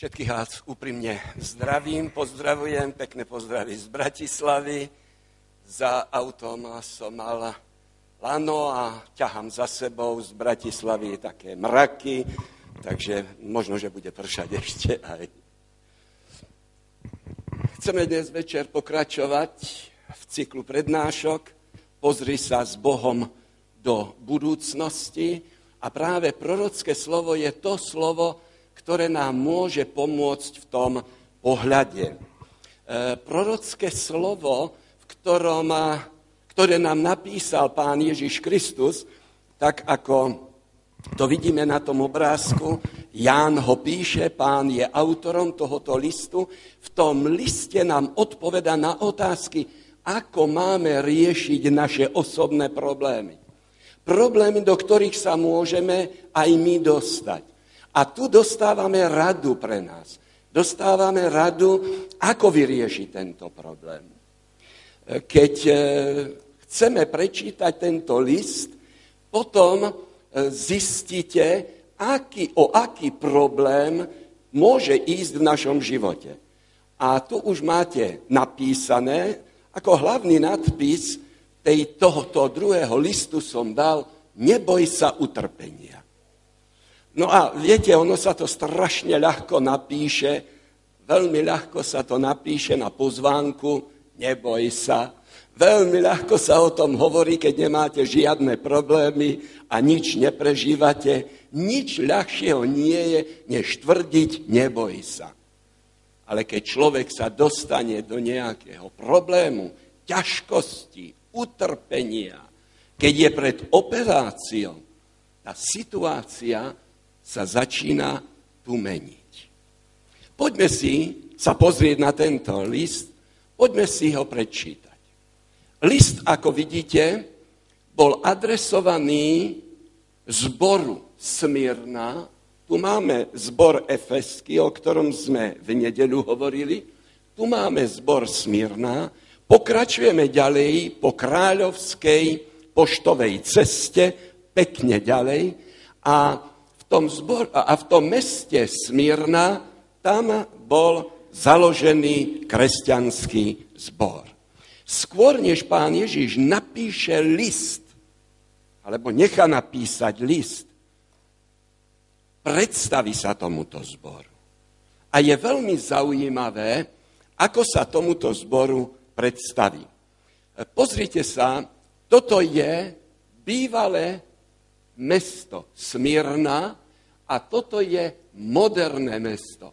Všetkých vás úprimne zdravím, pozdravujem, pekné pozdravy z Bratislavy. Za autom som mal lano a ťahám za sebou z Bratislavy také mraky, takže možno, že bude pršať ešte aj. Chceme dnes večer pokračovať v cyklu prednášok. Pozri sa s Bohom do budúcnosti a práve prorocké slovo je to slovo, ktoré nám môže pomôcť v tom pohľade. E, prorocké slovo, v ktorom, ktoré nám napísal pán Ježiš Kristus, tak ako to vidíme na tom obrázku, Ján ho píše, pán je autorom tohoto listu. V tom liste nám odpoveda na otázky, ako máme riešiť naše osobné problémy. Problémy, do ktorých sa môžeme aj my dostať. A tu dostávame radu pre nás. Dostávame radu, ako vyriešiť tento problém. Keď e, chceme prečítať tento list, potom e, zistíte, aký, o aký problém môže ísť v našom živote. A tu už máte napísané, ako hlavný nadpis tej, tohoto druhého listu som dal, neboj sa utrpenia. No a viete, ono sa to strašne ľahko napíše, veľmi ľahko sa to napíše na pozvánku, neboj sa. Veľmi ľahko sa o tom hovorí, keď nemáte žiadne problémy a nič neprežívate. Nič ľahšieho nie je, než tvrdiť, neboj sa. Ale keď človek sa dostane do nejakého problému, ťažkosti, utrpenia, keď je pred operáciou, tá situácia sa začína tu meniť. Poďme si sa pozrieť na tento list, poďme si ho prečítať. List, ako vidíte, bol adresovaný zboru Smyrna. Tu máme zbor Efesky, o ktorom sme v nedelu hovorili. Tu máme zbor Smyrna. Pokračujeme ďalej po kráľovskej poštovej ceste, pekne ďalej. A tom zbor, a v tom meste Smírna, tam bol založený kresťanský zbor. Skôr, než pán Ježiš napíše list, alebo nechá napísať list, predstaví sa tomuto zboru. A je veľmi zaujímavé, ako sa tomuto zboru predstaví. Pozrite sa, toto je bývalé mesto Smírna a toto je moderné mesto.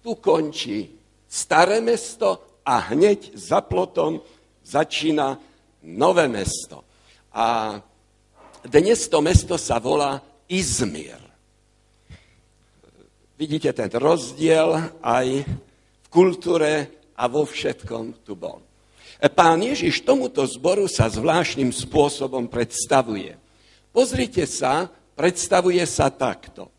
Tu končí staré mesto a hneď za plotom začína nové mesto. A dnes to mesto sa volá Izmir. Vidíte ten rozdiel aj v kultúre a vo všetkom tu bol. Pán Ježiš tomuto zboru sa zvláštnym spôsobom predstavuje. Pozrite sa, predstavuje sa takto.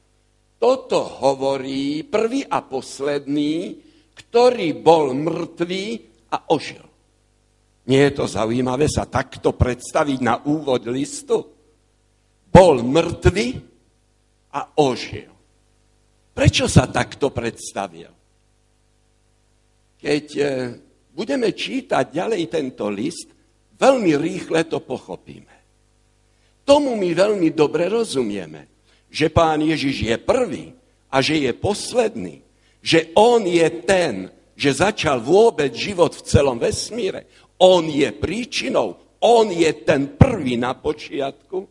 Toto hovorí prvý a posledný, ktorý bol mŕtvý a ožil. Nie je to zaujímavé sa takto predstaviť na úvod listu? Bol mŕtvý a ožil. Prečo sa takto predstavil? Keď e, budeme čítať ďalej tento list, veľmi rýchle to pochopíme. Tomu my veľmi dobre rozumieme, že pán Ježiš je prvý a že je posledný, že on je ten, že začal vôbec život v celom vesmíre. On je príčinou, on je ten prvý na počiatku,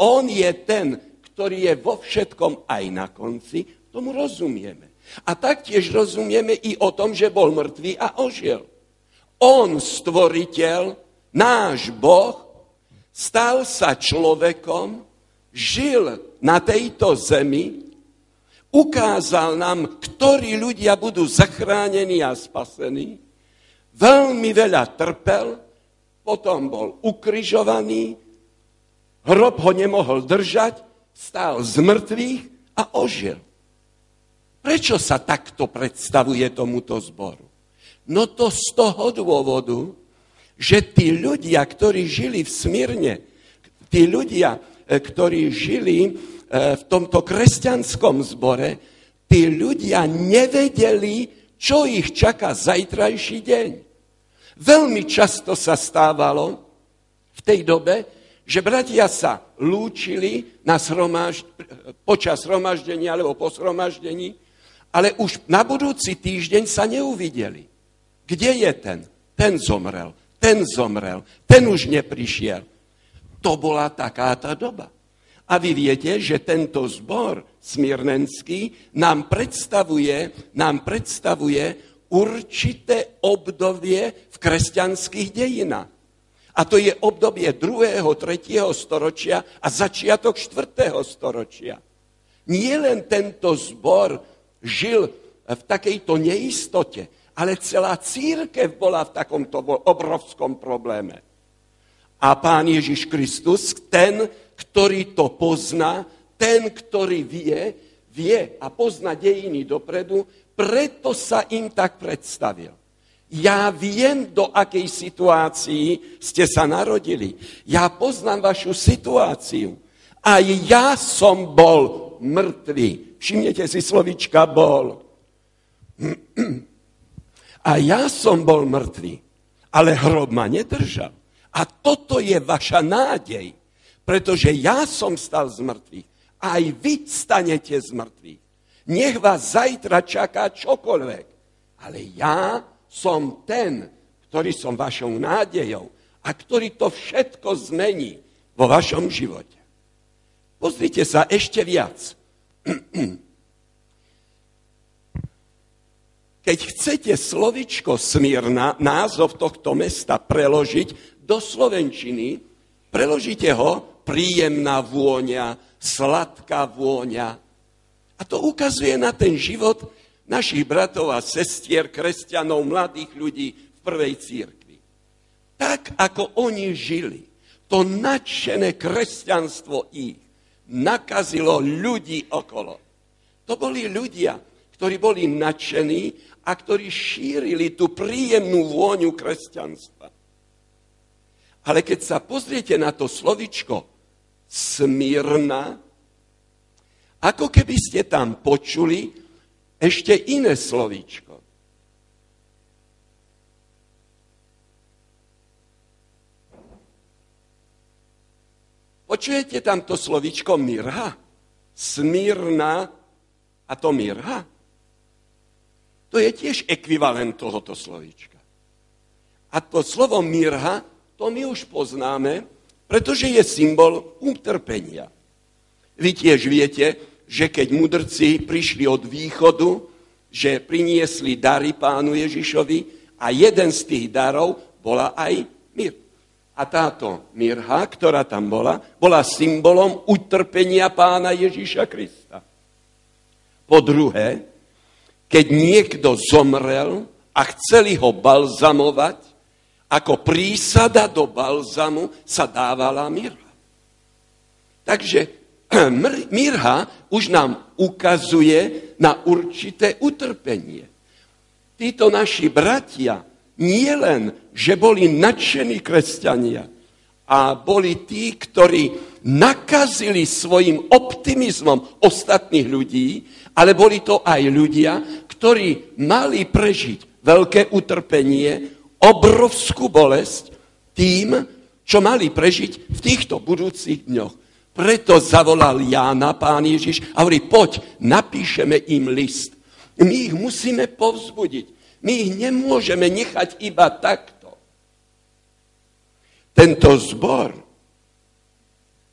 on je ten, ktorý je vo všetkom aj na konci, tomu rozumieme. A taktiež rozumieme i o tom, že bol mŕtvý a ožil. On, stvoriteľ, náš Boh, stal sa človekom, žil na tejto zemi, ukázal nám, ktorí ľudia budú zachránení a spasení, veľmi veľa trpel, potom bol ukrižovaný, hrob ho nemohol držať, stál z mŕtvych a ožil. Prečo sa takto predstavuje tomuto zboru? No to z toho dôvodu, že tí ľudia, ktorí žili v Smírne, tí ľudia, ktorí žili e, v tomto kresťanskom zbore, tí ľudia nevedeli, čo ich čaká zajtrajší deň. Veľmi často sa stávalo v tej dobe, že bratia sa lúčili na shromaž... počas hromaždenia alebo po shromaždení, ale už na budúci týždeň sa neuvideli. Kde je ten? Ten zomrel, ten zomrel, ten už neprišiel. To bola taká tá doba. A vy viete, že tento zbor smirnenský nám predstavuje, nám predstavuje určité obdobie v kresťanských dejinách. A to je obdobie 2., 3. storočia a začiatok 4. storočia. Nie len tento zbor žil v takejto neistote, ale celá církev bola v takomto obrovskom probléme. A pán Ježiš Kristus, ten, ktorý to pozná, ten, ktorý vie, vie a pozná dejiny dopredu, preto sa im tak predstavil. Ja viem, do akej situácii ste sa narodili. Ja poznám vašu situáciu. A ja som bol mŕtvý. Všimnete si slovička bol. A ja som bol mŕtvý. Ale hrob ma nedržal. A toto je vaša nádej. Pretože ja som stal z mŕtvych. Aj vy stanete z mŕtvych. Nech vás zajtra čaká čokoľvek. Ale ja som ten, ktorý som vašou nádejou a ktorý to všetko zmení vo vašom živote. Pozrite sa ešte viac. Keď chcete slovičko Smírna, názov tohto mesta, preložiť do Slovenčiny, preložíte ho príjemná vôňa, sladká vôňa. A to ukazuje na ten život, našich bratov a sestier, kresťanov, mladých ľudí v prvej církvi. Tak, ako oni žili, to nadšené kresťanstvo ich nakazilo ľudí okolo. To boli ľudia, ktorí boli nadšení a ktorí šírili tú príjemnú vôňu kresťanstva. Ale keď sa pozriete na to slovičko smírna, ako keby ste tam počuli ešte iné slovíčko. Počujete tam to slovíčko mirha? Smírna a to mirha? To je tiež ekvivalent tohoto slovíčka. A to slovo mirha, to my už poznáme, pretože je symbol utrpenia. Vy tiež viete, že keď mudrci prišli od východu, že priniesli dary pánu Ježišovi a jeden z tých darov bola aj mir. A táto mirha, ktorá tam bola, bola symbolom utrpenia pána Ježiša Krista. Po druhé, keď niekto zomrel a chceli ho balzamovať, ako prísada do balzamu sa dávala mirha. Takže Mirha už nám ukazuje na určité utrpenie. Títo naši bratia nie len, že boli nadšení kresťania a boli tí, ktorí nakazili svojim optimizmom ostatných ľudí, ale boli to aj ľudia, ktorí mali prežiť veľké utrpenie, obrovskú bolesť tým, čo mali prežiť v týchto budúcich dňoch. Preto zavolal Jána pán Ježiš a hovorí, poď, napíšeme im list. My ich musíme povzbudiť. My ich nemôžeme nechať iba takto. Tento zbor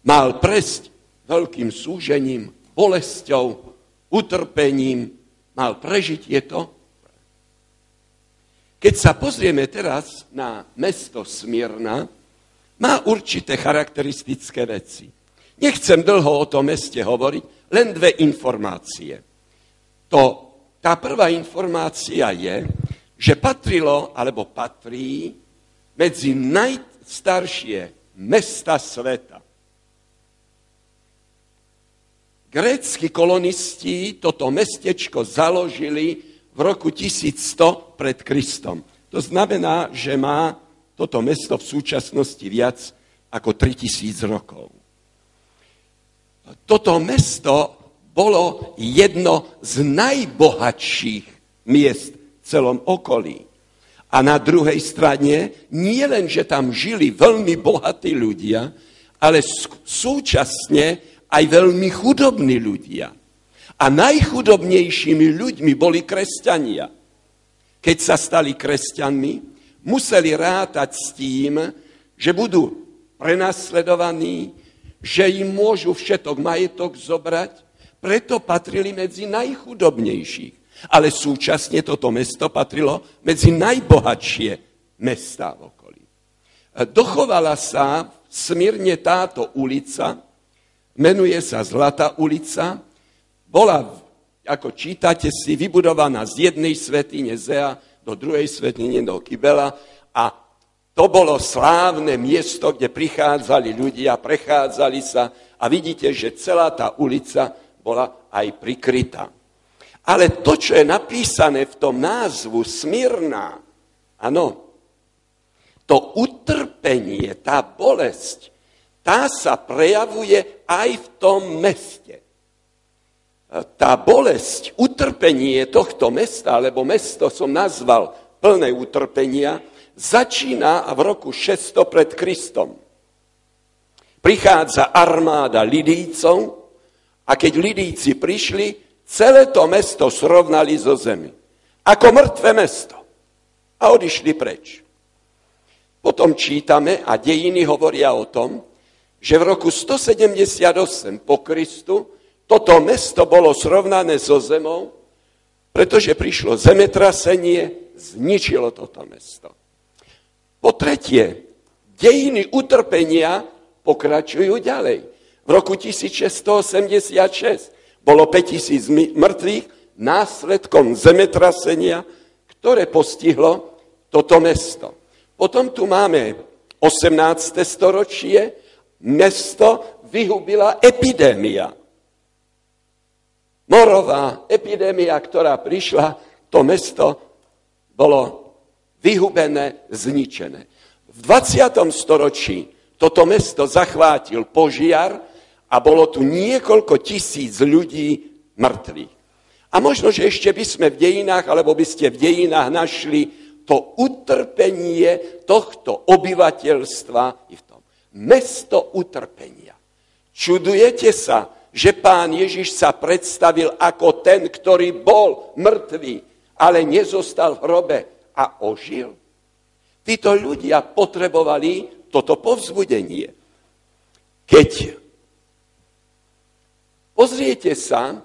mal presť veľkým súžením, bolesťou, utrpením, mal prežiť je to. Keď sa pozrieme teraz na mesto Smírna, má určité charakteristické veci. Nechcem dlho o tom meste hovoriť, len dve informácie. To, tá prvá informácia je, že patrilo, alebo patrí medzi najstaršie mesta sveta. Grécky kolonisti toto mestečko založili v roku 1100 pred Kristom. To znamená, že má toto mesto v súčasnosti viac ako 3000 rokov toto mesto bolo jedno z najbohatších miest v celom okolí. A na druhej strane nie len, že tam žili veľmi bohatí ľudia, ale súčasne aj veľmi chudobní ľudia. A najchudobnejšími ľuďmi boli kresťania. Keď sa stali kresťanmi, museli rátať s tým, že budú prenasledovaní, že im môžu všetok majetok zobrať, preto patrili medzi najchudobnejších. Ale súčasne toto mesto patrilo medzi najbohatšie mestá v okolí. Dochovala sa smírne táto ulica, menuje sa Zlatá ulica, bola, ako čítate si, vybudovaná z jednej svetine Zea do druhej svetine do Kybela. A to bolo slávne miesto, kde prichádzali ľudia, prechádzali sa. A vidíte, že celá tá ulica bola aj prikrytá. Ale to, čo je napísané v tom názvu Smyrná, áno, to utrpenie, tá bolesť, tá sa prejavuje aj v tom meste tá bolesť, utrpenie tohto mesta, alebo mesto som nazval plné utrpenia, začína v roku 600 pred Kristom. Prichádza armáda Lidícov a keď Lidíci prišli, celé to mesto srovnali zo zemi. Ako mŕtve mesto. A odišli preč. Potom čítame a dejiny hovoria o tom, že v roku 178 po Kristu toto mesto bolo srovnané so zemou, pretože prišlo zemetrasenie, zničilo toto mesto. Po tretie, dejiny utrpenia pokračujú ďalej. V roku 1686 bolo 5000 mŕtvych následkom zemetrasenia, ktoré postihlo toto mesto. Potom tu máme 18. storočie, mesto vyhubila epidémia morová epidémia, ktorá prišla, to mesto bolo vyhubené, zničené. V 20. storočí toto mesto zachvátil požiar a bolo tu niekoľko tisíc ľudí mŕtvych. A možno, že ešte by sme v dejinách, alebo by ste v dejinách našli to utrpenie tohto obyvateľstva i v tom. Mesto utrpenia. Čudujete sa, že pán Ježiš sa predstavil ako ten, ktorý bol mŕtvý, ale nezostal v hrobe a ožil. Títo ľudia potrebovali toto povzbudenie. Keď pozriete sa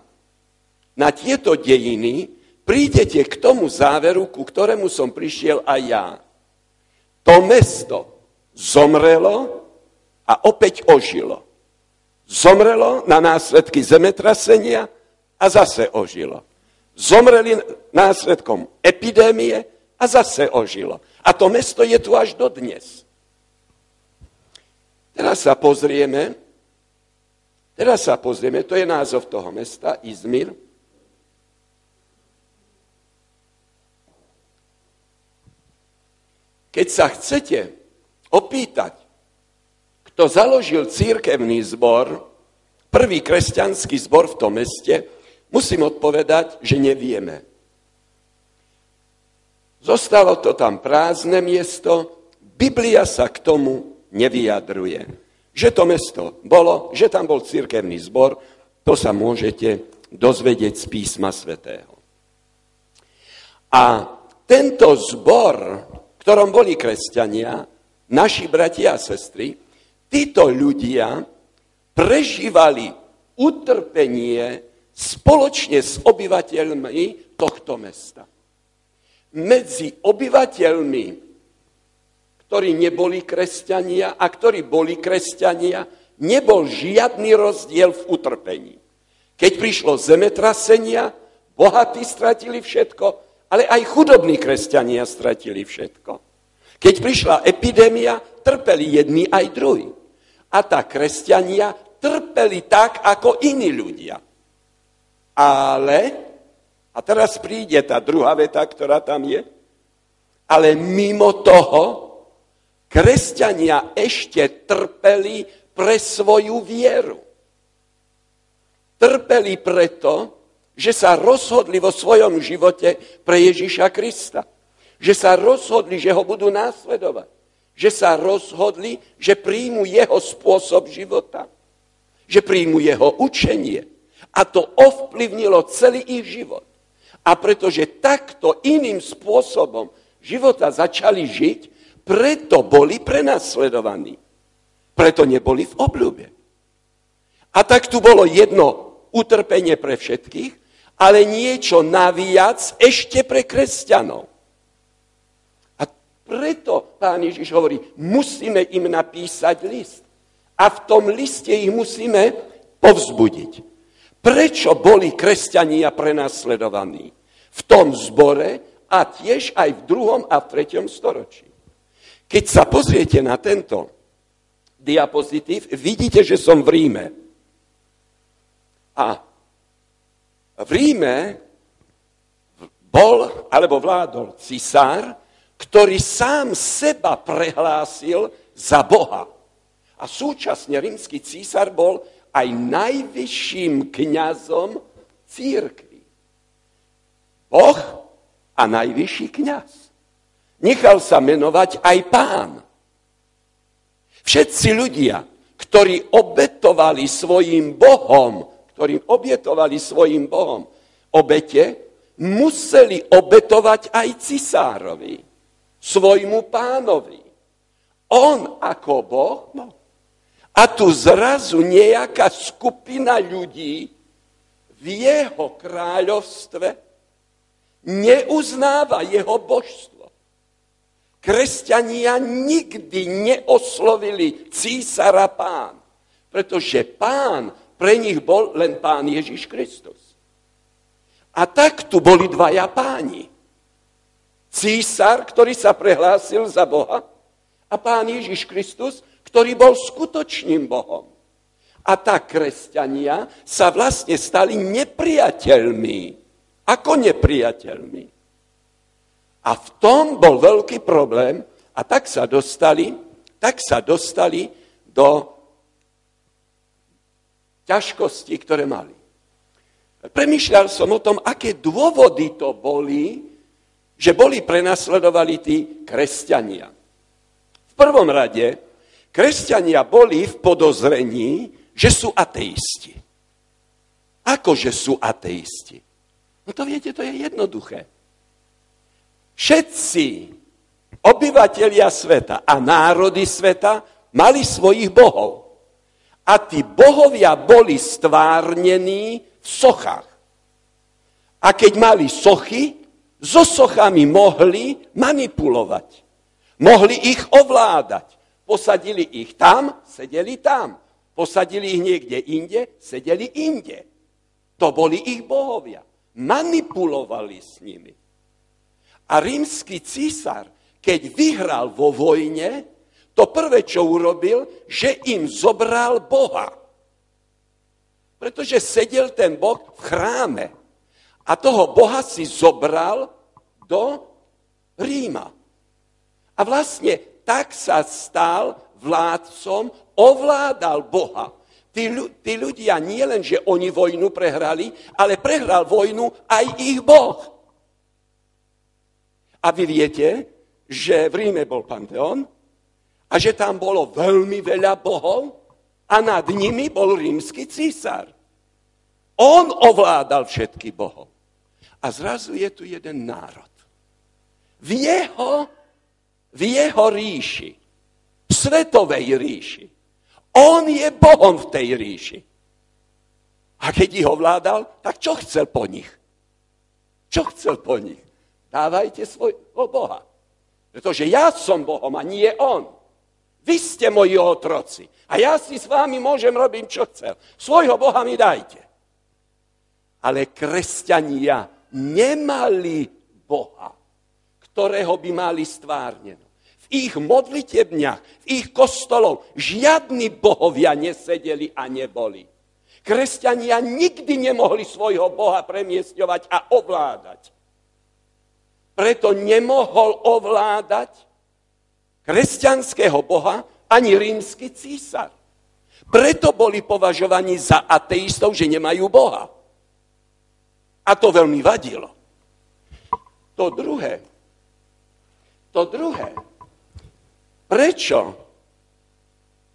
na tieto dejiny, prídete k tomu záveru, ku ktorému som prišiel aj ja. To mesto zomrelo a opäť ožilo zomrelo na následky zemetrasenia a zase ožilo. Zomreli následkom epidémie a zase ožilo. A to mesto je tu až do dnes. Teraz sa pozrieme, teraz sa pozrieme, to je názov toho mesta, Izmir. Keď sa chcete opýtať, kto založil církevný zbor, prvý kresťanský zbor v tom meste, musím odpovedať, že nevieme. Zostalo to tam prázdne miesto, Biblia sa k tomu nevyjadruje. Že to mesto bolo, že tam bol církevný zbor, to sa môžete dozvedieť z písma svätého. A tento zbor, v ktorom boli kresťania, naši bratia a sestry, títo ľudia prežívali utrpenie spoločne s obyvateľmi tohto mesta. Medzi obyvateľmi, ktorí neboli kresťania a ktorí boli kresťania, nebol žiadny rozdiel v utrpení. Keď prišlo zemetrasenia, bohatí stratili všetko, ale aj chudobní kresťania stratili všetko. Keď prišla epidémia, trpeli jedni aj druhí a tak kresťania trpeli tak, ako iní ľudia. Ale, a teraz príde tá druhá veta, ktorá tam je, ale mimo toho kresťania ešte trpeli pre svoju vieru. trpeli preto, že sa rozhodli vo svojom živote pre Ježiša Krista. Že sa rozhodli, že ho budú následovať. Že sa rozhodli, že príjmu jeho spôsob života. Že príjmu jeho učenie. A to ovplyvnilo celý ich život. A pretože takto iným spôsobom života začali žiť, preto boli prenasledovaní. Preto neboli v obľúbe. A tak tu bolo jedno utrpenie pre všetkých, ale niečo naviac ešte pre kresťanov. Preto pán Ježiš hovorí, musíme im napísať list. A v tom liste ich musíme povzbudiť. Prečo boli kresťania prenasledovaní? V tom zbore a tiež aj v druhom a v treťom storočí. Keď sa pozriete na tento diapozitív, vidíte, že som v Ríme. A v Ríme bol alebo vládol cisár, ktorý sám seba prehlásil za Boha. A súčasne rímsky císar bol aj najvyšším kňazom církvy. Boh a najvyšší kňaz. Nechal sa menovať aj pán. Všetci ľudia, ktorí obetovali svojim Bohom ktorým obietovali svojim Bohom obete, museli obetovať aj cisárovi, svojmu pánovi. On ako Boh. A tu zrazu nejaká skupina ľudí v jeho kráľovstve neuznáva jeho božstvo. Kresťania nikdy neoslovili císara pán, pretože pán pre nich bol len pán Ježiš Kristus. A tak tu boli dvaja páni. Císar, ktorý sa prehlásil za Boha a pán Ježiš Kristus, ktorý bol skutočným Bohom. A tak kresťania sa vlastne stali nepriateľmi. Ako nepriateľmi? A v tom bol veľký problém a tak sa dostali, tak sa dostali do ťažkosti, ktoré mali. Premýšľal som o tom, aké dôvody to boli, že boli prenasledovali tí kresťania. V prvom rade, kresťania boli v podozrení, že sú ateisti. Akože sú ateisti? No to viete, to je jednoduché. Všetci obyvatelia sveta a národy sveta mali svojich bohov. A tí bohovia boli stvárnení v sochách. A keď mali sochy, so sochami mohli manipulovať. Mohli ich ovládať. Posadili ich tam, sedeli tam. Posadili ich niekde inde, sedeli inde. To boli ich bohovia. Manipulovali s nimi. A rímsky císar, keď vyhral vo vojne, to prvé, čo urobil, že im zobral Boha. Pretože sedel ten Boh v chráme. A toho Boha si zobral do Ríma. A vlastne tak sa stal vládcom, ovládal Boha. Tí, tí ľudia nie len, že oni vojnu prehrali, ale prehral vojnu aj ich Boh. A vy viete, že v Ríme bol Panteón, a že tam bolo veľmi veľa bohov a nad nimi bol rímsky císar. On ovládal všetky bohov. A zrazu je tu jeden národ. V jeho, v jeho ríši, svetovej ríši. On je Bohom v tej ríši. A keď ich ovládal, tak čo chcel po nich? Čo chcel po nich? Dávajte svojho Boha. Pretože ja som Bohom a nie on. Vy ste moji otroci. A ja si s vami môžem robiť, čo chcel. Svojho Boha mi dajte. Ale kresťania nemali Boha, ktorého by mali stvárneno. V ich modlitebniach, v ich kostolov žiadni bohovia nesedeli a neboli. Kresťania nikdy nemohli svojho Boha premiestňovať a ovládať. Preto nemohol ovládať kresťanského boha ani rímsky císar. Preto boli považovaní za ateistov, že nemajú Boha. A to veľmi vadilo. To druhé. To druhé. Prečo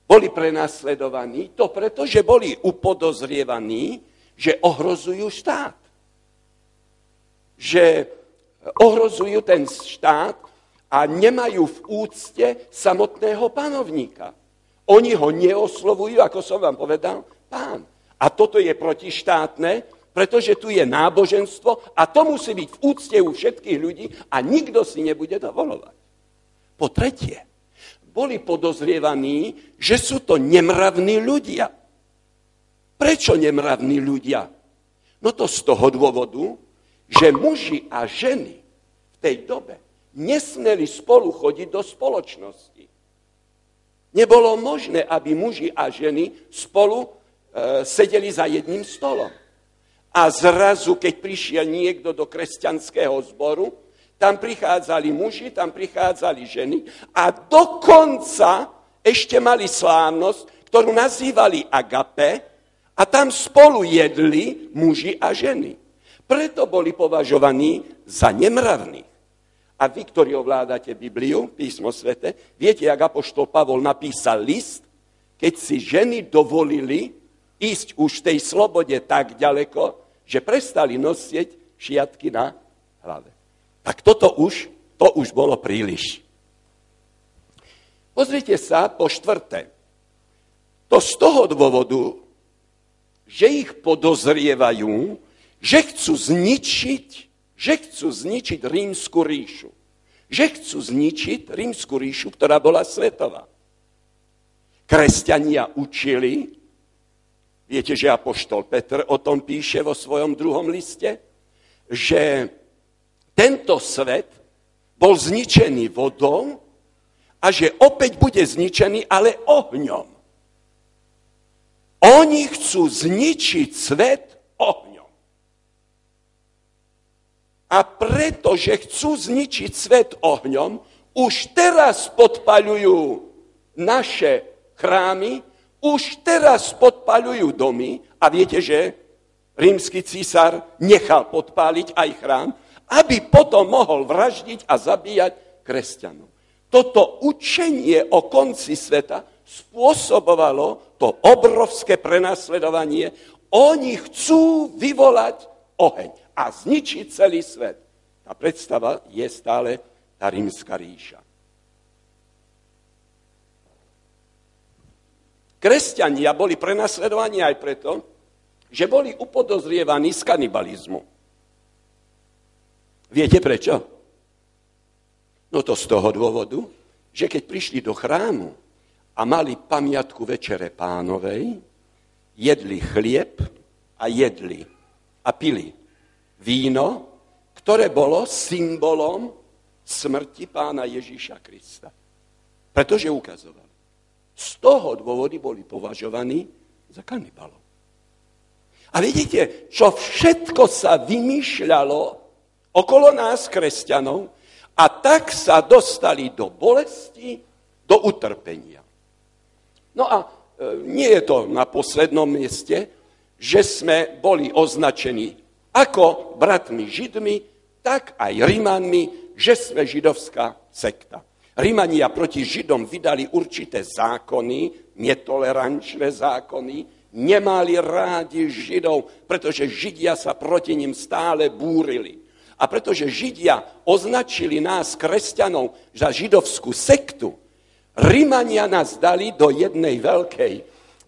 boli prenasledovaní? To preto, že boli upodozrievaní, že ohrozujú štát. Že ohrozujú ten štát a nemajú v úcte samotného panovníka. Oni ho neoslovujú, ako som vám povedal, pán. A toto je protištátne, pretože tu je náboženstvo a to musí byť v úcte u všetkých ľudí a nikto si nebude dovolovať. Po tretie, boli podozrievaní, že sú to nemravní ľudia. Prečo nemravní ľudia? No to z toho dôvodu, že muži a ženy v tej dobe nesmeli spolu chodiť do spoločnosti. Nebolo možné, aby muži a ženy spolu e, sedeli za jedným stolom. A zrazu, keď prišiel niekto do kresťanského zboru, tam prichádzali muži, tam prichádzali ženy a dokonca ešte mali slávnosť, ktorú nazývali agape a tam spolu jedli muži a ženy. Preto boli považovaní za nemravných. A vy, ktorí ovládate Bibliu, písmo svete, viete, jak Apoštol Pavol napísal list, keď si ženy dovolili ísť už v tej slobode tak ďaleko, že prestali nosieť šiatky na hlave. Tak toto už, to už bolo príliš. Pozrite sa po štvrté. To z toho dôvodu, že ich podozrievajú, že chcú zničiť, že chcú zničiť rímsku ríšu. Že chcú zničiť rímsku ríšu, ktorá bola svetová. Kresťania učili, Viete, že Apoštol Petr o tom píše vo svojom druhom liste, že tento svet bol zničený vodou a že opäť bude zničený, ale ohňom. Oni chcú zničiť svet ohňom. A pretože chcú zničiť svet ohňom, už teraz podpaľujú naše chrámy, už teraz podpaľujú domy a viete, že rímsky císar nechal podpáliť aj chrám, aby potom mohol vraždiť a zabíjať kresťanov. Toto učenie o konci sveta spôsobovalo to obrovské prenasledovanie. Oni chcú vyvolať oheň a zničiť celý svet. Tá predstava je stále tá rímska ríša. Kresťania boli prenasledovaní aj preto, že boli upodozrievaní z kanibalizmu. Viete prečo? No to z toho dôvodu, že keď prišli do chrámu a mali pamiatku Večere pánovej, jedli chlieb a jedli a pili víno, ktoré bolo symbolom smrti pána Ježíša Krista. Pretože ukazoval. Z toho dôvody boli považovaní za kanibalov. A vidíte, čo všetko sa vymýšľalo okolo nás, kresťanov, a tak sa dostali do bolesti, do utrpenia. No a e, nie je to na poslednom mieste, že sme boli označení ako bratmi Židmi, tak aj Rimanmi, že sme židovská sekta. Rímania proti Židom vydali určité zákony, netolerančné zákony, nemali rádi Židov, pretože Židia sa proti ním stále búrili. A pretože Židia označili nás, kresťanov, za židovskú sektu, Rímania nás dali do jednej veľkej,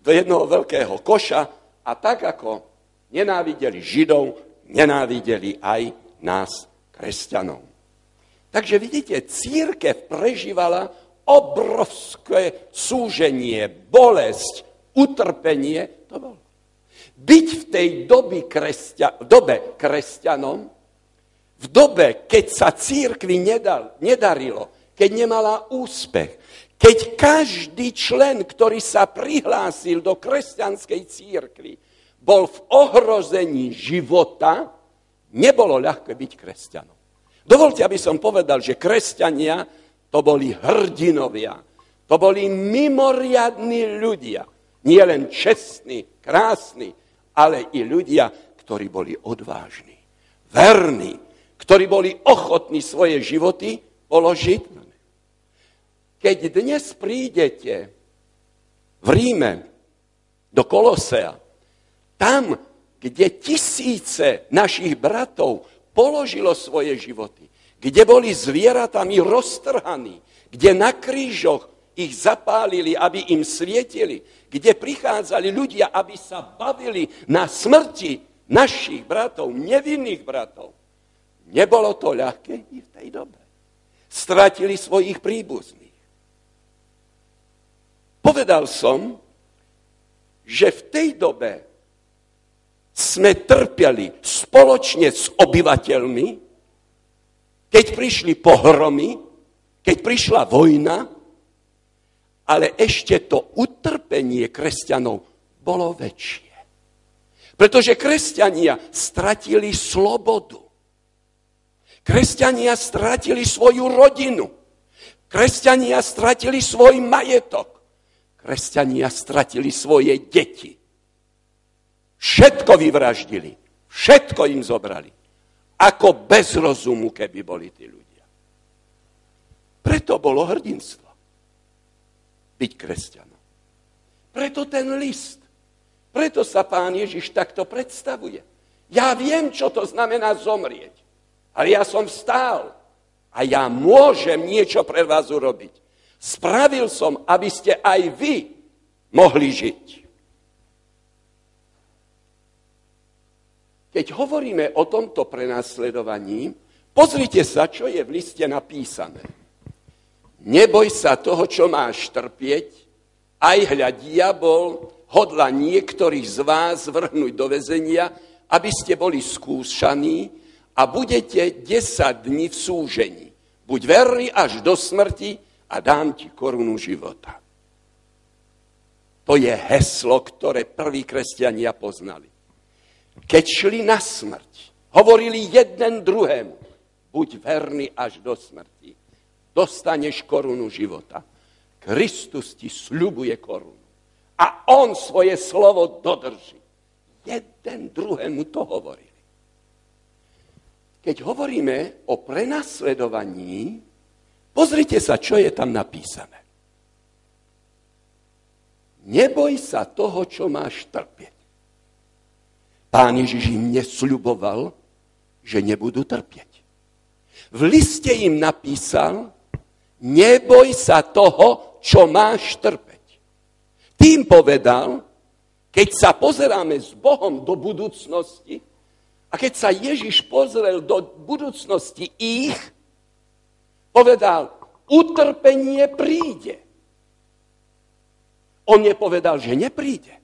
do jednoho veľkého koša a tak ako nenávideli Židov, nenávideli aj nás, kresťanov. Takže vidíte, církev prežívala obrovské súženie, bolesť, utrpenie. To bolo. Byť v tej doby kresťa, dobe kresťanom, v dobe, keď sa církvi nedal, nedarilo, keď nemala úspech, keď každý člen, ktorý sa prihlásil do kresťanskej církvy, bol v ohrození života, nebolo ľahké byť kresťanom. Dovolte, aby som povedal, že kresťania to boli hrdinovia. To boli mimoriadní ľudia. Nie len čestní, krásni, ale i ľudia, ktorí boli odvážni, verní, ktorí boli ochotní svoje životy položiť. Keď dnes prídete v Ríme do Kolosea, tam, kde tisíce našich bratov položilo svoje životy, kde boli zvieratami roztrhaní, kde na krížoch ich zapálili, aby im svietili, kde prichádzali ľudia, aby sa bavili na smrti našich bratov, nevinných bratov. Nebolo to ľahké i v tej dobe. Stratili svojich príbuzných. Povedal som, že v tej dobe sme trpeli spoločne s obyvateľmi, keď prišli pohromy, keď prišla vojna, ale ešte to utrpenie kresťanov bolo väčšie. Pretože kresťania stratili slobodu. Kresťania stratili svoju rodinu. Kresťania stratili svoj majetok. Kresťania stratili svoje deti. Všetko vyvraždili. Všetko im zobrali. Ako bez rozumu, keby boli tí ľudia. Preto bolo hrdinstvo byť kresťanom. Preto ten list. Preto sa pán Ježiš takto predstavuje. Ja viem, čo to znamená zomrieť. Ale ja som stál. A ja môžem niečo pre vás urobiť. Spravil som, aby ste aj vy mohli žiť. Keď hovoríme o tomto prenasledovaní, pozrite sa, čo je v liste napísané. Neboj sa toho, čo máš trpieť, aj hľa diabol hodla niektorých z vás vrhnúť do vezenia, aby ste boli skúšaní a budete 10 dní v súžení. Buď verný až do smrti a dám ti korunu života. To je heslo, ktoré prví kresťania poznali. Keď šli na smrť, hovorili jeden druhému, buď verný až do smrti dostaneš korunu života. Kristus ti sľubuje korunu. A on svoje slovo dodrží. Jeden druhému to hovorili. Keď hovoríme o prenasledovaní, pozrite sa, čo je tam napísané. Neboj sa toho, čo máš trpieť. Pán Ježiš im nesľuboval, že nebudú trpieť. V liste im napísal, neboj sa toho, čo máš trpeť. Tým povedal, keď sa pozeráme s Bohom do budúcnosti a keď sa Ježiš pozrel do budúcnosti ich, povedal, utrpenie príde. On nepovedal, že nepríde.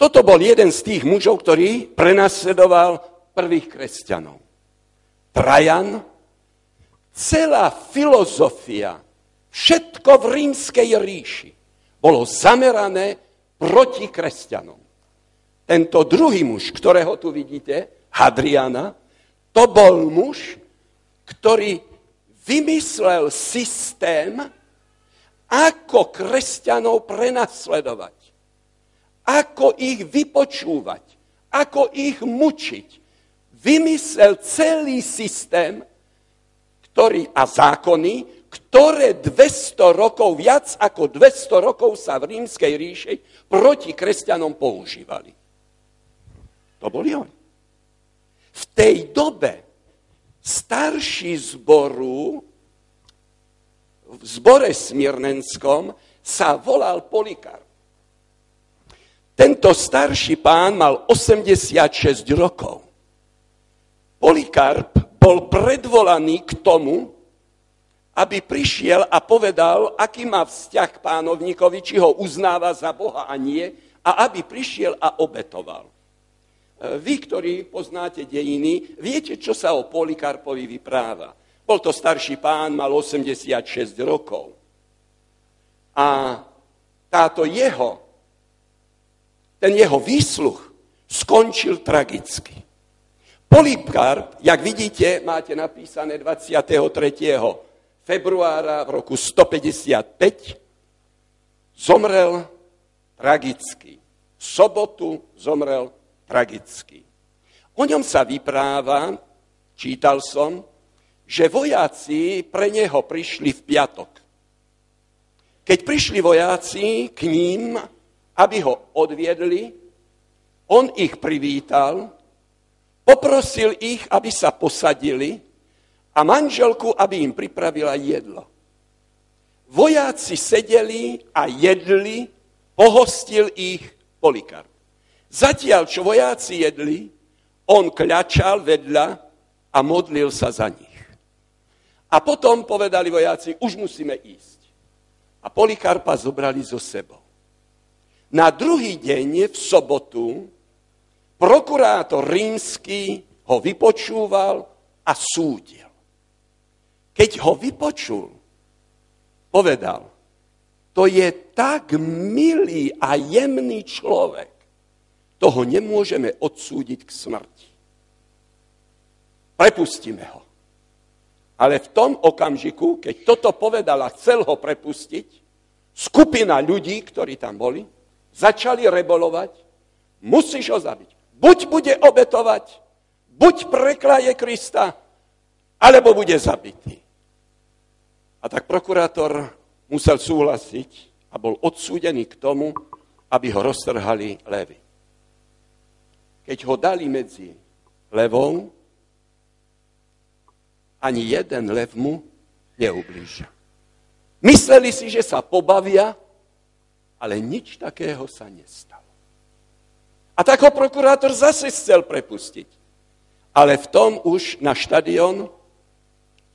Toto bol jeden z tých mužov, ktorý prenasledoval prvých kresťanov. Trajan, celá filozofia, všetko v rímskej ríši bolo zamerané proti kresťanom. Tento druhý muž, ktorého tu vidíte, Hadriana, to bol muž, ktorý vymyslel systém, ako kresťanov prenasledovať, ako ich vypočúvať, ako ich mučiť, vymyslel celý systém ktorý, a zákony, ktoré 200 rokov, viac ako 200 rokov sa v rímskej ríši proti kresťanom používali. To boli oni. V tej dobe starší zboru v zbore smirnenskom sa volal Polikar. Tento starší pán mal 86 rokov. Polikarp bol predvolaný k tomu, aby prišiel a povedal, aký má vzťah pánovníkovi, či ho uznáva za Boha a nie, a aby prišiel a obetoval. E, vy, ktorí poznáte dejiny, viete, čo sa o Polikarpovi vypráva. Bol to starší pán, mal 86 rokov. A táto jeho, ten jeho výsluch skončil tragicky. Polikarp, jak vidíte, máte napísané 23. februára v roku 155 zomrel tragicky. V sobotu zomrel tragicky. O ňom sa vypráva, čítal som, že vojáci pre neho prišli v piatok. Keď prišli vojáci k ním, aby ho odviedli, on ich privítal, poprosil ich, aby sa posadili a manželku, aby im pripravila jedlo. Vojáci sedeli a jedli, pohostil ich Polikarp. Zatiaľ, čo vojáci jedli, on kľačal vedľa a modlil sa za nich. A potom povedali vojáci, už musíme ísť. A Polikarpa zobrali zo sebou. Na druhý deň, v sobotu, prokurátor rímsky ho vypočúval a súdil. Keď ho vypočul, povedal, to je tak milý a jemný človek, toho nemôžeme odsúdiť k smrti. Prepustíme ho. Ale v tom okamžiku, keď toto povedal chcel ho prepustiť, skupina ľudí, ktorí tam boli, začali rebolovať, musíš ho zabiť. Buď bude obetovať, buď preklaje Krista, alebo bude zabitý. A tak prokurátor musel súhlasiť a bol odsúdený k tomu, aby ho roztrhali levy. Keď ho dali medzi levou, ani jeden lev mu neublížia. Mysleli si, že sa pobavia, ale nič takého sa nestalo. A tak ho prokurátor zase chcel prepustiť. Ale v tom už na štadión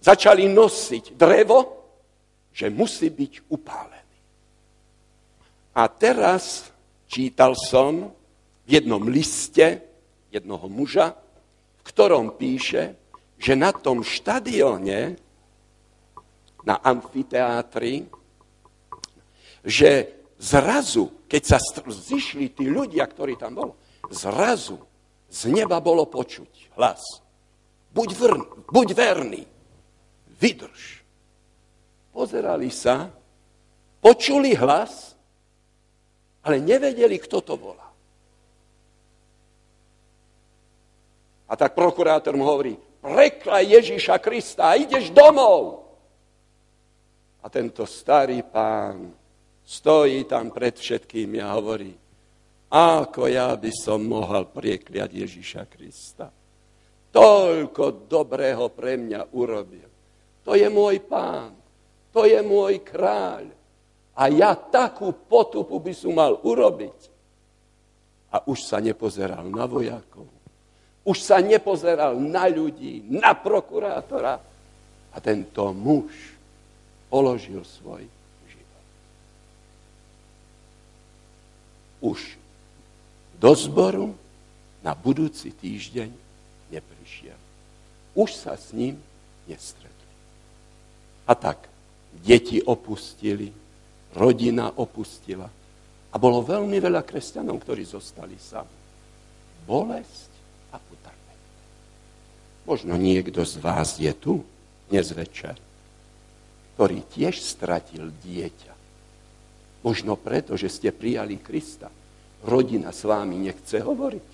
začali nosiť drevo, že musí byť upálený. A teraz čítal som v jednom liste jednoho muža, v ktorom píše, že na tom štadióne, na amfiteátri, že zrazu, keď sa zišli tí ľudia, ktorí tam boli, zrazu z neba bolo počuť hlas. Buď, vrn, buď verný, vydrž. Pozerali sa, počuli hlas, ale nevedeli, kto to volá. A tak prokurátor mu hovorí, preklaj Ježíša Krista ideš domov. A tento starý pán stojí tam pred všetkými a hovorí, ako ja by som mohol priekliať Ježíša Krista. Toľko dobrého pre mňa urobil. To je môj pán, to je môj kráľ. A ja takú potupu by som mal urobiť. A už sa nepozeral na vojakov, už sa nepozeral na ľudí, na prokurátora. A tento muž položil svoj život. Už do zboru na budúci týždeň neprišiel. Už sa s ním nestretli. A tak deti opustili, rodina opustila. A bolo veľmi veľa kresťanov, ktorí zostali sami. Bolesť Možno niekto z vás je tu dnes večer, ktorý tiež stratil dieťa. Možno preto, že ste prijali Krista. Rodina s vámi nechce hovoriť.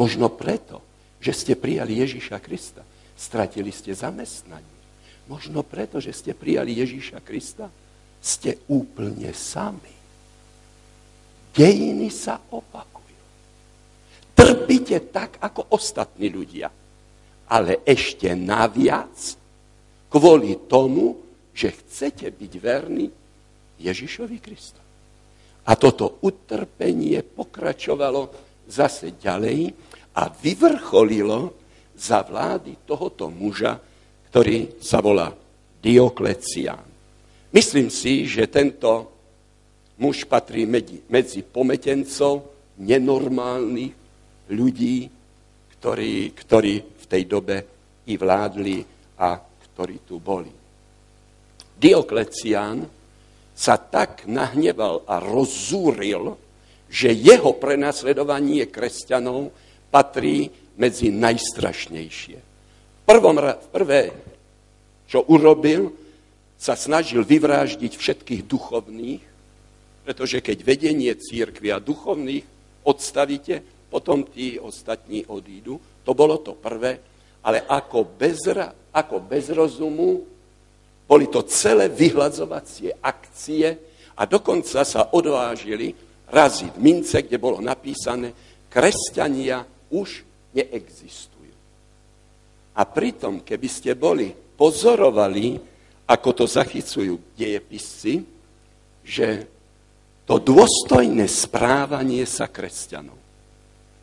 Možno preto, že ste prijali Ježíša Krista. Stratili ste zamestnanie. Možno preto, že ste prijali Ježíša Krista. Ste úplne sami. Dejiny sa opakujú. Trpíte tak, ako ostatní ľudia ale ešte naviac kvôli tomu, že chcete byť verní Ježišovi Kristovi. A toto utrpenie pokračovalo zase ďalej a vyvrcholilo za vlády tohoto muža, ktorý sa volá Dioklecián. Myslím si, že tento muž patrí medzi, medzi pometencov nenormálnych ľudí, ktorí, ktorí tej dobe i vládli a ktorí tu boli. Dioklecián sa tak nahneval a rozzúril, že jeho prenasledovanie kresťanov patrí medzi najstrašnejšie. V prvom, prvé, čo urobil, sa snažil vyvráždiť všetkých duchovných, pretože keď vedenie církvy a duchovných odstavíte, potom tí ostatní odídu. To bolo to prvé, ale ako bez, ako bez rozumu boli to celé vyhľadzovacie akcie a dokonca sa odvážili raziť mince, kde bolo napísané, kresťania už neexistujú. A pritom, keby ste boli pozorovali ako to zachycujú dejepisci, že to dôstojné správanie sa kresťanov.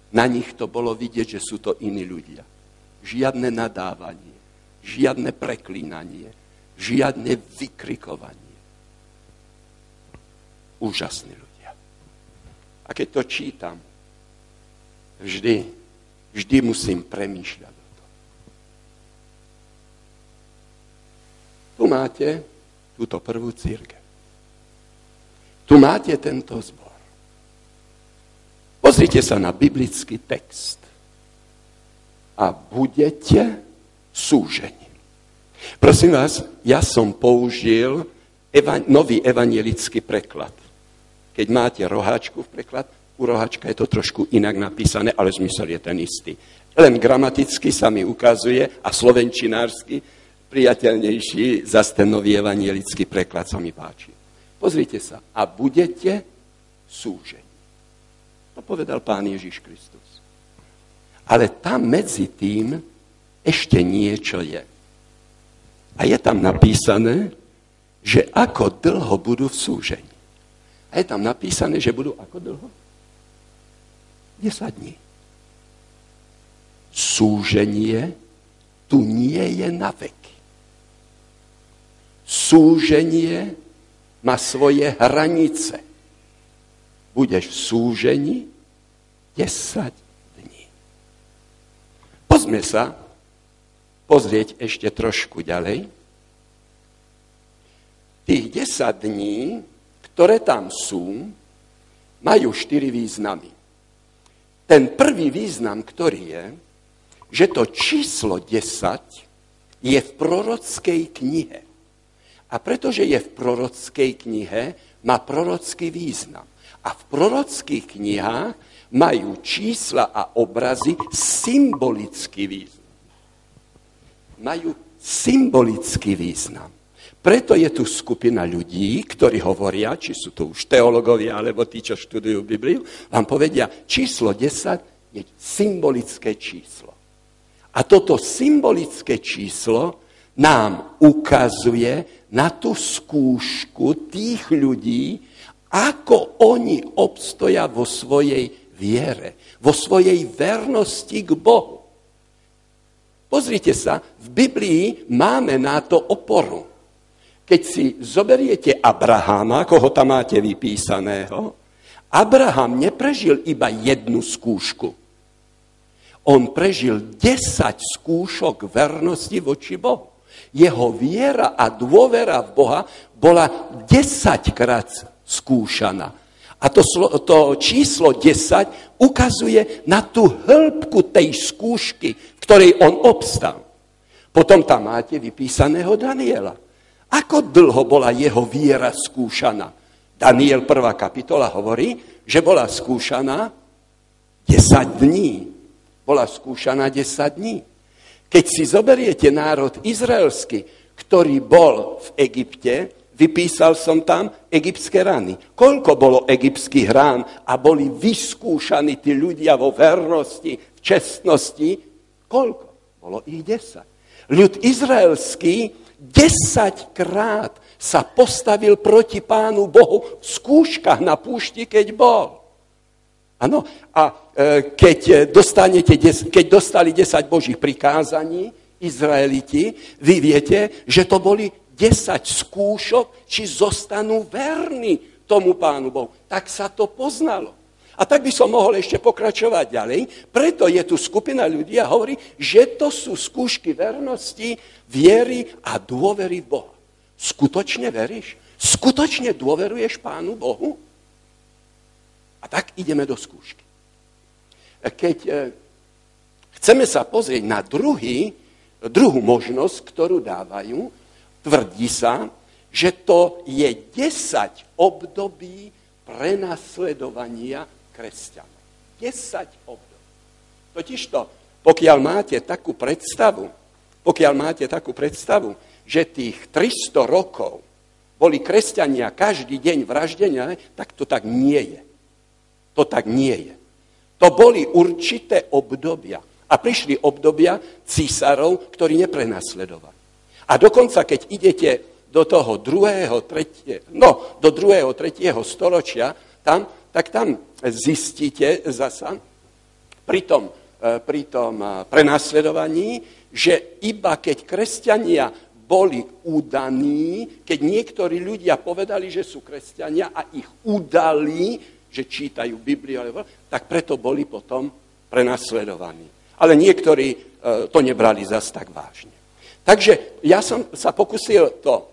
Na nich to bolo vidieť, že sú to iní ľudia. Žiadne nadávanie, žiadne preklínanie, žiadne vykrikovanie. Úžasní ľudia. A keď to čítam, vždy, vždy musím premýšľať Tu máte túto prvú církev. Tu máte tento zbor. Pozrite sa na biblický text. A budete súžení. Prosím vás, ja som použil eva- nový evangelický preklad. Keď máte roháčku v preklad, u roháčka je to trošku inak napísané, ale zmysel je ten istý. Len gramaticky sa mi ukazuje a slovenčinársky priateľnejší za ten nový evanielický preklad sa mi páči. Pozrite sa. A budete súžení. To povedal pán Ježiš Kristus. Ale tam medzi tým ešte niečo je. A je tam napísané, že ako dlho budú v súžení. A je tam napísané, že budú ako dlho? 10 dní. Súženie tu nie je na vek súženie má svoje hranice. Budeš v súžení 10 dní. Pozme sa pozrieť ešte trošku ďalej. Tých 10 dní, ktoré tam sú, majú štyri významy. Ten prvý význam, ktorý je, že to číslo 10 je v prorockej knihe. A pretože je v prorockej knihe, má prorocký význam. A v prorockých knihách majú čísla a obrazy symbolický význam. Majú symbolický význam. Preto je tu skupina ľudí, ktorí hovoria, či sú to už teologovia, alebo tí, čo študujú Bibliu, vám povedia, číslo 10 je symbolické číslo. A toto symbolické číslo nám ukazuje, na tú skúšku tých ľudí, ako oni obstoja vo svojej viere, vo svojej vernosti k Bohu. Pozrite sa, v Biblii máme na to oporu. Keď si zoberiete Abrahama, koho tam máte vypísaného, Abraham neprežil iba jednu skúšku. On prežil 10 skúšok vernosti voči Bohu jeho viera a dôvera v Boha bola desaťkrát skúšaná. A to, to číslo 10 ukazuje na tú hĺbku tej skúšky, ktorej on obstal. Potom tam máte vypísaného Daniela. Ako dlho bola jeho viera skúšaná? Daniel 1. kapitola hovorí, že bola skúšaná 10 dní. Bola skúšaná 10 dní. Keď si zoberiete národ izraelský, ktorý bol v Egypte, vypísal som tam egyptské rany. Koľko bolo egyptských rán a boli vyskúšaní tí ľudia vo vernosti, v čestnosti? Koľko? Bolo ich 10. Ľud izraelský desaťkrát sa postavil proti pánu Bohu v skúškach na púšti, keď bol. Áno, a e, keď, dostanete, keď dostali 10 božích prikázaní, Izraeliti, vy viete, že to boli 10 skúšok, či zostanú verní tomu pánu Bohu. Tak sa to poznalo. A tak by som mohol ešte pokračovať ďalej. Preto je tu skupina ľudí a hovorí, že to sú skúšky vernosti, viery a dôvery v Boha. Skutočne veríš? Skutočne dôveruješ pánu Bohu? A tak ideme do skúšky. Keď e, chceme sa pozrieť na druhý, druhú možnosť, ktorú dávajú, tvrdí sa, že to je 10 období prenasledovania kresťanov. 10 období. Totižto, pokiaľ máte takú predstavu, pokiaľ máte takú predstavu, že tých 300 rokov boli kresťania každý deň vraždenia, tak to tak nie je. To tak nie je. To boli určité obdobia. A prišli obdobia císarov, ktorí neprenasledovali. A dokonca, keď idete do toho druhého, tretie, no, do druhého, tretieho storočia, tam, tak tam zistíte zasa pri tom, e, pri tom e, prenasledovaní, že iba keď kresťania boli udaní, keď niektorí ľudia povedali, že sú kresťania a ich udali, že čítajú Bibliu, tak preto boli potom prenasledovaní. Ale niektorí e, to nebrali zas tak vážne. Takže ja som sa pokusil to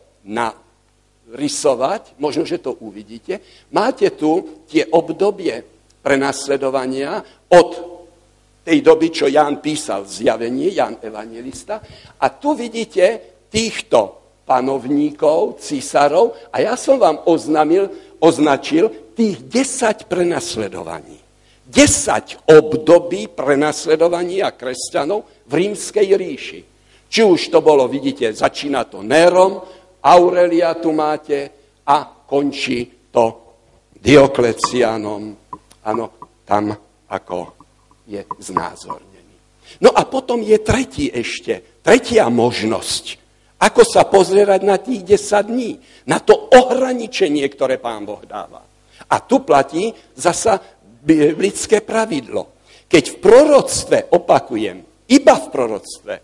narysovať, možno, že to uvidíte. Máte tu tie obdobie prenasledovania od tej doby, čo Ján písal zjavenie, Ján Evangelista. A tu vidíte týchto panovníkov, císarov a ja som vám oznamil, označil tých 10 prenasledovaní. 10 období prenasledovania kresťanov v rímskej ríši. Či už to bolo, vidíte, začína to Nérom, Aurelia tu máte a končí to Dioklecianom. Áno, tam ako je znázornený. No a potom je tretí ešte, tretia možnosť. Ako sa pozerať na tých 10 dní? Na to ohraničenie, ktoré pán Boh dáva. A tu platí zasa biblické pravidlo. Keď v proroctve, opakujem, iba v proroctve,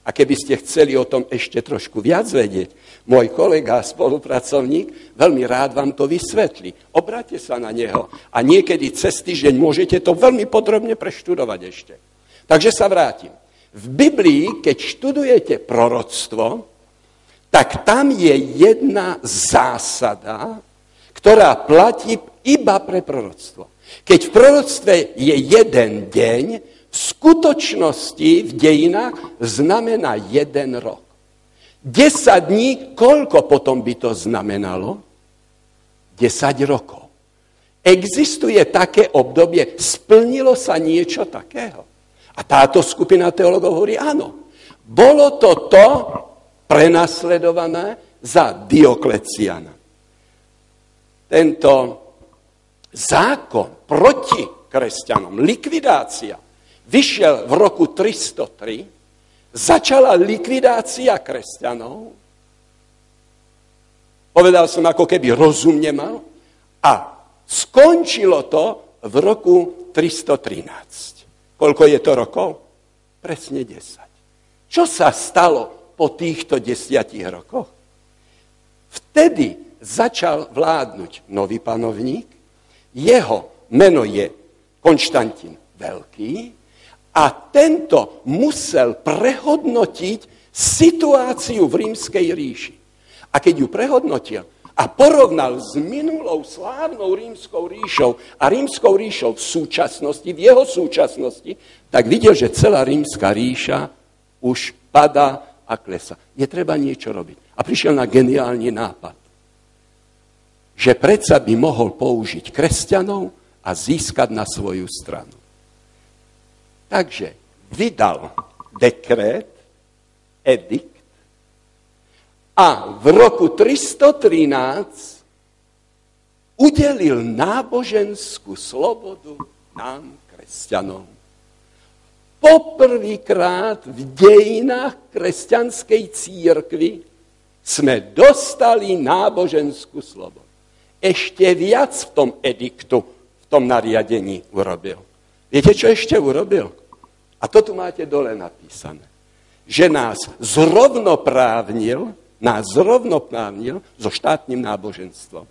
a keby ste chceli o tom ešte trošku viac vedieť, môj kolega a spolupracovník veľmi rád vám to vysvetlí. Obráte sa na neho a niekedy cez týždeň môžete to veľmi podrobne preštudovať ešte. Takže sa vrátim. V Biblii, keď študujete proroctvo, tak tam je jedna zásada, ktorá platí iba pre proroctvo. Keď v proroctve je jeden deň, v skutočnosti v dejinách znamená jeden rok. 10 dní, koľko potom by to znamenalo? 10 rokov. Existuje také obdobie, splnilo sa niečo takého. A táto skupina teologov hovorí, áno, bolo to to prenasledované za Diokleciana. Tento zákon proti kresťanom, likvidácia, vyšiel v roku 303, začala likvidácia kresťanov, povedal som ako keby rozumne mal, a skončilo to v roku 313. Koľko je to rokov? Presne 10. Čo sa stalo po týchto desiatich rokoch? Vtedy začal vládnuť nový panovník, jeho meno je Konštantín Veľký a tento musel prehodnotiť situáciu v rímskej ríši. A keď ju prehodnotil a porovnal s minulou slávnou rímskou ríšou a rímskou ríšou v súčasnosti, v jeho súčasnosti, tak videl, že celá rímska ríša už padá a klesa. Je treba niečo robiť. A prišiel na geniálny nápad, že predsa by mohol použiť kresťanov a získať na svoju stranu. Takže vydal dekret, edikt a v roku 313 udelil náboženskú slobodu nám, kresťanom. Poprvýkrát v dejinách kresťanskej církvy sme dostali náboženskú slobodu. Ešte viac v tom ediktu, v tom nariadení urobil. Viete, čo ešte urobil? A to tu máte dole napísané. Že nás zrovnoprávnil, nás zrovnoprávnil so štátnym náboženstvom.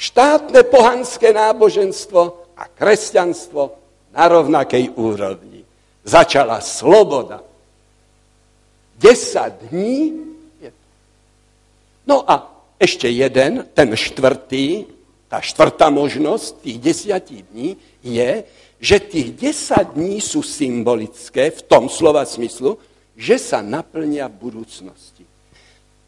Štátne pohanské náboženstvo a kresťanstvo na rovnakej úrovni. Začala sloboda. 10 dní. No a ešte jeden, ten štvrtý, tá štvrtá možnosť tých desiatí dní je, že tých 10 dní sú symbolické v tom slova smyslu, že sa naplnia budúcnosti.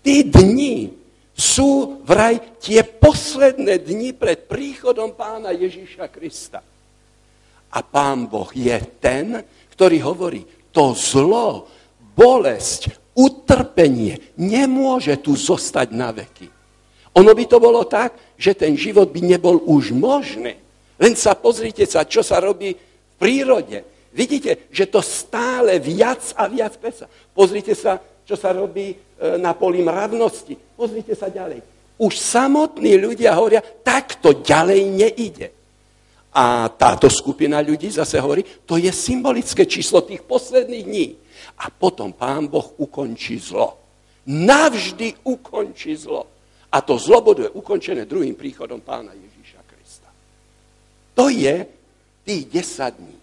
Tí dni sú vraj tie posledné dni pred príchodom pána Ježíša Krista. A pán Boh je ten, ktorý hovorí, to zlo, bolesť, utrpenie nemôže tu zostať na veky. Ono by to bolo tak, že ten život by nebol už možný. Len sa pozrite sa, čo sa robí v prírode. Vidíte, že to stále viac a viac pesa. Pozrite sa, čo sa robí e, na poli mravnosti. Pozrite sa ďalej. Už samotní ľudia hovoria, tak to ďalej nejde. A táto skupina ľudí zase hovorí, to je symbolické číslo tých posledných dní. A potom pán Boh ukončí zlo. Navždy ukončí zlo. A to zlo bude ukončené druhým príchodom pána Krista. To je tých 10 dní.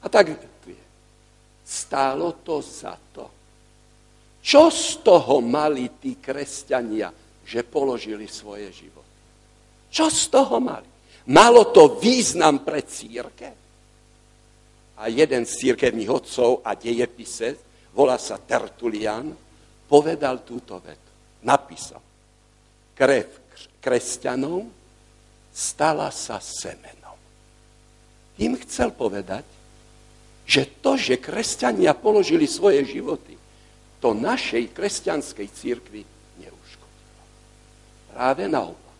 A tak stálo to za to. Čo z toho mali tí kresťania, že položili svoje životy? Čo z toho mali? Malo to význam pre církev. A jeden z církevných otcov a dejepise, volá sa Tertulian, povedal túto vetu. Napísal. Krev kresťanov stala sa semenom. Tým chcel povedať, že to, že kresťania položili svoje životy, to našej kresťanskej církvi neuškodilo. Práve naopak.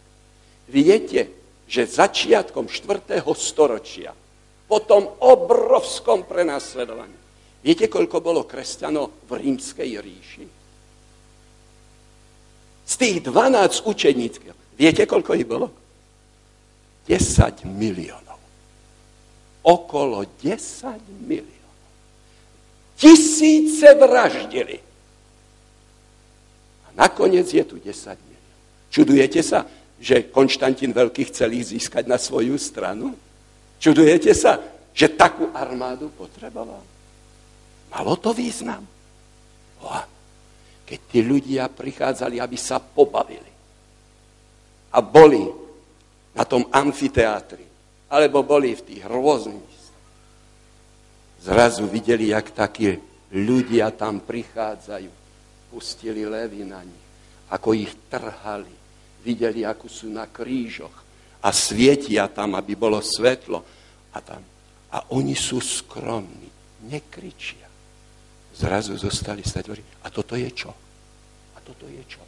Viete, že začiatkom 4. storočia, po tom obrovskom prenasledovaní, viete, koľko bolo kresťanov v rímskej ríši? Z tých 12 učeníckých, viete, koľko ich bolo? 10 miliónov. Okolo 10 miliónov. Tisíce vraždili. A nakoniec je tu 10 miliónov. Čudujete sa? že Konštantín Veľký chcel ich získať na svoju stranu? Čudujete sa, že takú armádu potreboval? Malo to význam? O, keď tí ľudia prichádzali, aby sa pobavili a boli na tom amfiteátri, alebo boli v tých rôznych zrazu videli, jak takí ľudia tam prichádzajú. Pustili levy na nich, ako ich trhali, videli, ako sú na krížoch a svietia tam, aby bolo svetlo. A, tam. a oni sú skromní, nekričia. Zrazu zostali stať hovorí, a toto je čo? A toto je čo?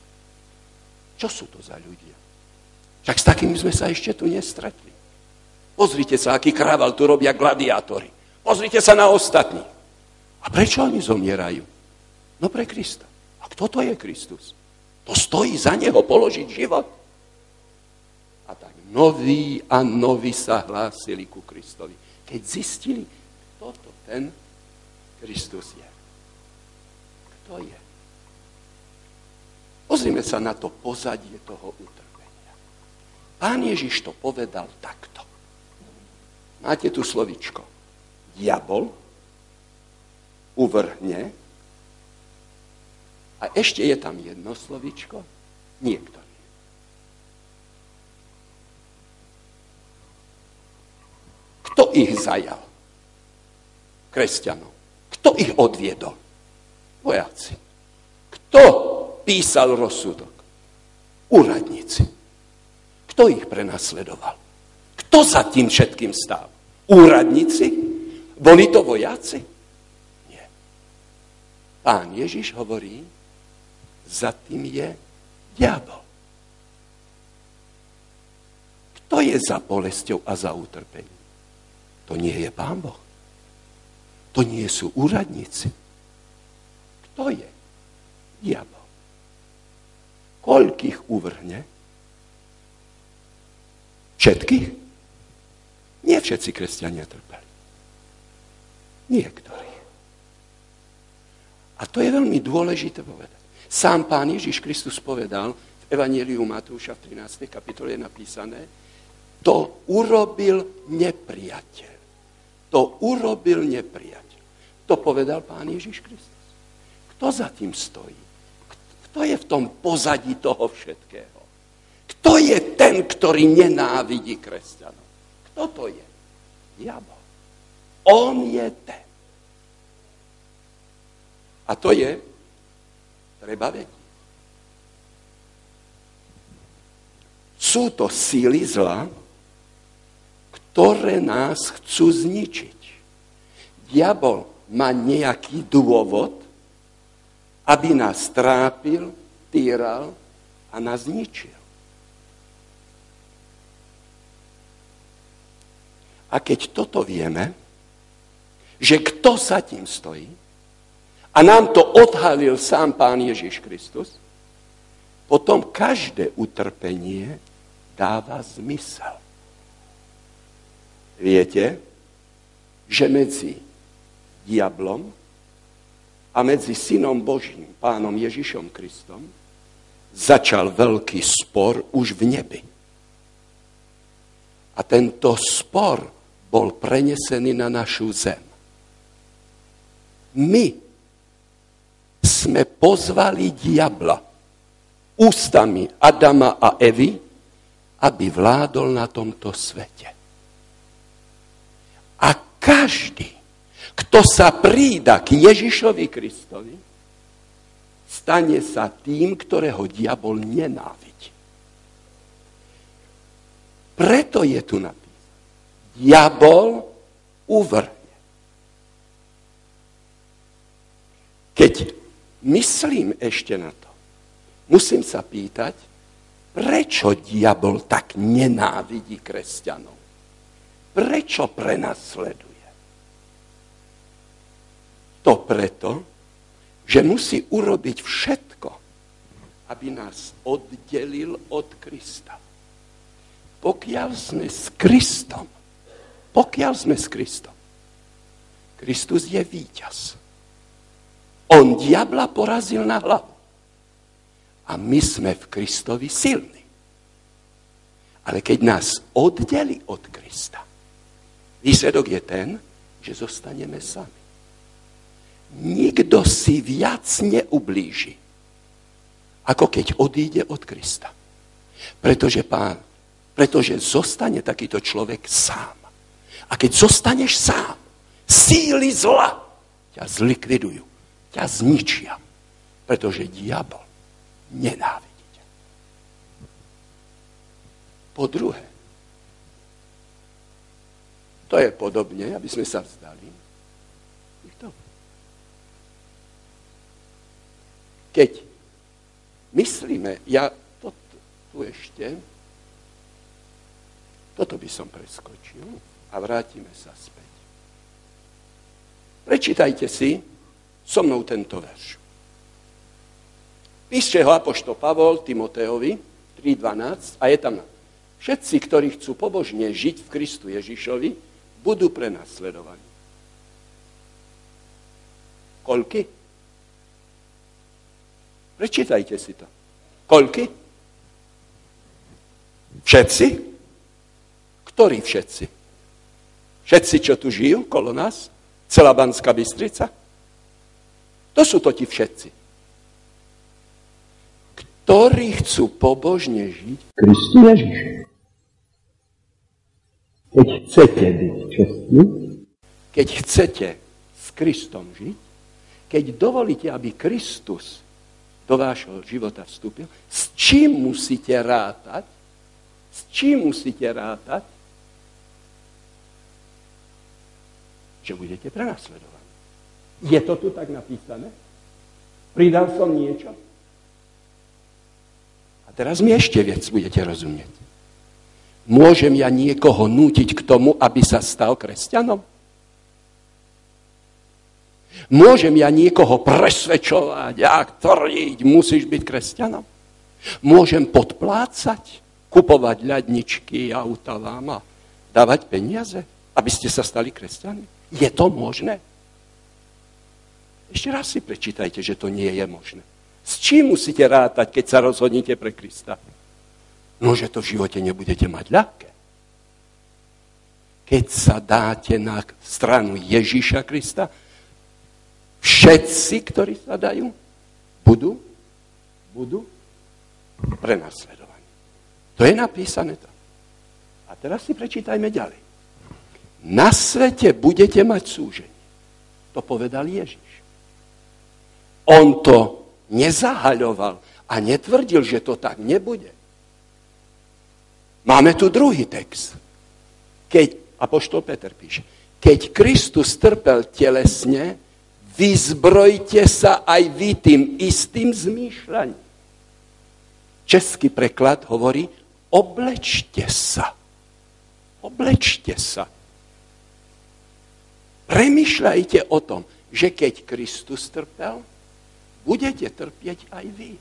Čo sú to za ľudia? Však s takými sme sa ešte tu nestretli. Pozrite sa, aký krával tu robia gladiátori. Pozrite sa na ostatní. A prečo oni zomierajú? No pre Krista. A kto to je Kristus? To stojí za neho položiť život. A tak noví a noví sa hlásili ku Kristovi. Keď zistili, kto to ten Kristus je. Kto je? Pozrime sa na to pozadie toho utrpenia. Pán Ježiš to povedal takto. Máte tu slovičko. Diabol uvrhne a ešte je tam jedno slovičko. Niektorý. Kto ich zajal? Kresťanov. Kto ich odviedol? Vojaci. Kto písal rozsudok? Úradníci. Kto ich prenasledoval? Kto za tým všetkým stál? Úradníci? Boli to vojaci? Nie. Pán Ježiš hovorí, za tým je diabol. Kto je za bolesťou a za utrpením? To nie je Pán Boh. To nie sú úradníci. Kto je? Diabol. Koľkých uvrhne? Všetkých? Nie všetci kresťania trpeli. Niektorí. A to je veľmi dôležité povedať. Sám pán Ježiš Kristus povedal, v Evangeliu Matúša v 13. kapitole je napísané, to urobil nepriateľ. To urobil nepriateľ. To povedal pán Ježiš Kristus. Kto za tým stojí? Kto je v tom pozadí toho všetkého? Kto je ten, ktorý nenávidí kresťanov? Kto to je? Diabol. On je ten. A to je Treba vedieť. sú to síly zla, ktoré nás chcú zničiť. Diabol má nejaký dôvod, aby nás trápil, týral a nás zničil. A keď toto vieme, že kto sa tým stojí, a nám to odhalil sám Pán Ježiš Kristus, potom každé utrpenie dáva zmysel. Viete, že medzi diablom a medzi synom Božím, pánom Ježišom Kristom, začal veľký spor už v nebi. A tento spor bol prenesený na našu zem. My sme pozvali diabla ústami Adama a Evy, aby vládol na tomto svete. A každý, kto sa prída k Ježišovi Kristovi, stane sa tým, ktorého diabol nenávidí. Preto je tu napísané. Diabol uvrhne. Keď myslím ešte na to, musím sa pýtať, prečo diabol tak nenávidí kresťanov? Prečo prenasleduje? To preto, že musí urobiť všetko, aby nás oddelil od Krista. Pokiaľ sme s Kristom, pokiaľ sme s Kristom, Kristus je víťaz. On diabla porazil na hlavu. A my sme v Kristovi silní. Ale keď nás oddeli od Krista, výsledok je ten, že zostaneme sami nikto si viac neublíži, ako keď odíde od Krista. Pretože pán, pretože zostane takýto človek sám. A keď zostaneš sám, síly zla ťa zlikvidujú, ťa zničia. Pretože diabol nenávidí ťa. Po druhé, to je podobne, aby sme sa vzdali, Keď myslíme, ja to, tu ešte, toto by som preskočil a vrátime sa späť. Prečítajte si so mnou tento verš. Píše ho apoštol Pavol Timoteovi 3.12 a je tam Všetci, ktorí chcú pobožne žiť v Kristu Ježišovi, budú prenasledovaní. Koľky? Prečítajte si to. Koľky? Všetci? Ktorí všetci? Všetci, čo tu žijú kolo nás? Celá Banská Bystrica? To sú to ti všetci. Ktorí chcú pobožne žiť Kristu Ježišu. Keď chcete byť čestní, keď chcete s Kristom žiť, keď dovolíte, aby Kristus do vášho života vstúpil, s čím musíte rátať? S čím musíte rátať? Že budete prenasledovaní. Je to tu tak napísané? Pridal som niečo? A teraz mi ešte viac budete rozumieť. Môžem ja niekoho nútiť k tomu, aby sa stal kresťanom? Môžem ja niekoho presvedčovať a tvrdiť, musíš byť kresťanom? Môžem podplácať, kupovať ľadničky, auta vám a dávať peniaze, aby ste sa stali kresťanmi? Je to možné? Ešte raz si prečítajte, že to nie je možné. S čím musíte rátať, keď sa rozhodnete pre Krista? No, že to v živote nebudete mať ľahké. Keď sa dáte na stranu Ježíša Krista, všetci, ktorí sa dajú, budú, budú prenasledovaní. To je napísané tam. A teraz si prečítajme ďalej. Na svete budete mať súženie. To povedal Ježiš. On to nezahaľoval a netvrdil, že to tak nebude. Máme tu druhý text. Keď, Apoštol Peter píše, keď Kristus trpel telesne, vyzbrojte sa aj vy tým istým zmýšľaním. Český preklad hovorí, oblečte sa. Oblečte sa. Premýšľajte o tom, že keď Kristus trpel, budete trpieť aj vy.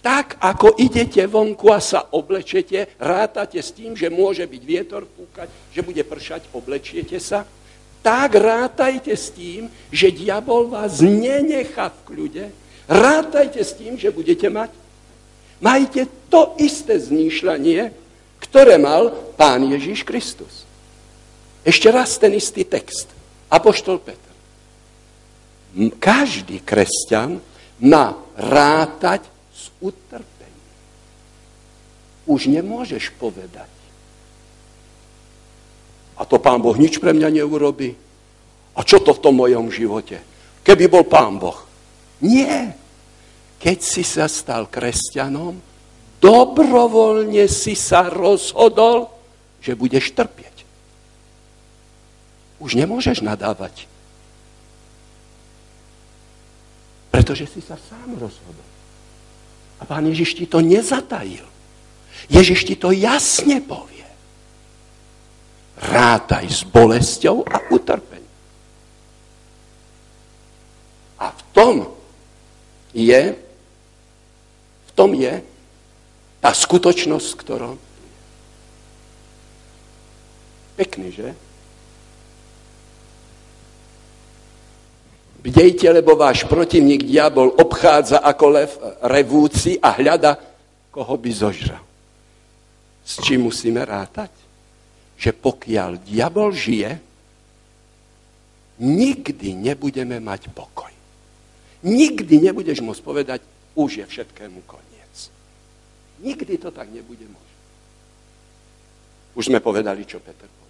Tak, ako idete vonku a sa oblečete, rátate s tým, že môže byť vietor púkať, že bude pršať, oblečiete sa, tak rátajte s tým, že diabol vás nenechá v kľude. Rátajte s tým, že budete mať. Majte to isté zmýšľanie, ktoré mal pán Ježíš Kristus. Ešte raz ten istý text. Apoštol Petr. Každý kresťan má rátať utrpení. Už nemôžeš povedať. A to pán Boh nič pre mňa neurobi. A čo to v tom mojom živote? Keby bol pán Boh. Nie. Keď si sa stal kresťanom, dobrovoľne si sa rozhodol, že budeš trpieť. Už nemôžeš nadávať. Pretože si sa sám rozhodol. A pán Ježiš ti to nezatajil. Ježiš ti to jasne povie. Rátaj s bolesťou a utrpením. A v tom je, v tom je tá skutočnosť, ktorou Pekný, že? Bdejte, lebo váš protivník diabol obchádza ako lev revúci a hľada, koho by zožral. S čím musíme rátať? Že pokiaľ diabol žije, nikdy nebudeme mať pokoj. Nikdy nebudeš môcť povedať, už je všetkému koniec. Nikdy to tak nebude možné. Už sme povedali, čo Peter povedal.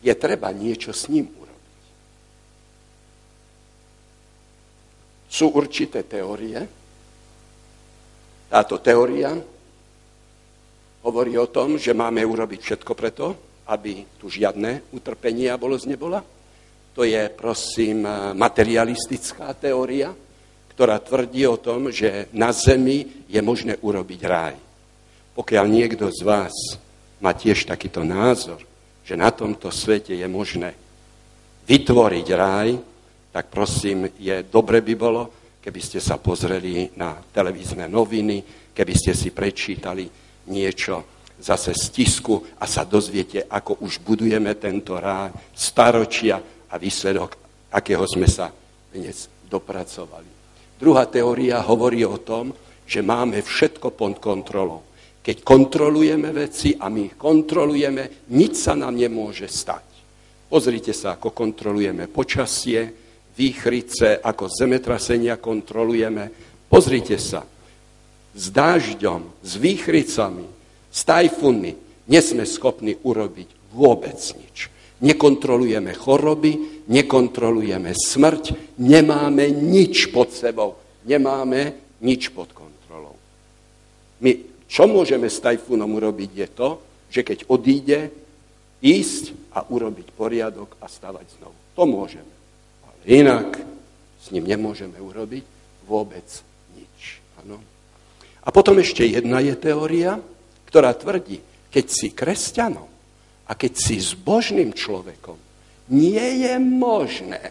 Je treba niečo s ním urobiť. Sú určité teórie. Táto teória hovorí o tom, že máme urobiť všetko preto, aby tu žiadne utrpenie a bolesť nebola. To je, prosím, materialistická teória, ktorá tvrdí o tom, že na zemi je možné urobiť ráj. Pokiaľ niekto z vás má tiež takýto názor, že na tomto svete je možné vytvoriť ráj, tak prosím, je dobre by bolo, keby ste sa pozreli na televízne noviny, keby ste si prečítali niečo zase z tisku a sa dozviete, ako už budujeme tento ráj staročia a výsledok, akého sme sa dnes dopracovali. Druhá teória hovorí o tom, že máme všetko pod kontrolou. Keď kontrolujeme veci a my ich kontrolujeme, nič sa nám nemôže stať. Pozrite sa, ako kontrolujeme počasie, výchrice, ako zemetrasenia kontrolujeme. Pozrite sa, s dážďom, s výchricami, s tajfunmi nie sme schopní urobiť vôbec nič. Nekontrolujeme choroby, nekontrolujeme smrť, nemáme nič pod sebou, nemáme nič pod kontrolou. My čo môžeme s tajfúnom urobiť je to, že keď odíde, ísť a urobiť poriadok a stavať znovu. To môžeme. Ale inak s ním nemôžeme urobiť vôbec nič. Ano? A potom ešte jedna je teória, ktorá tvrdí, keď si kresťanom a keď si zbožným človekom, nie je možné,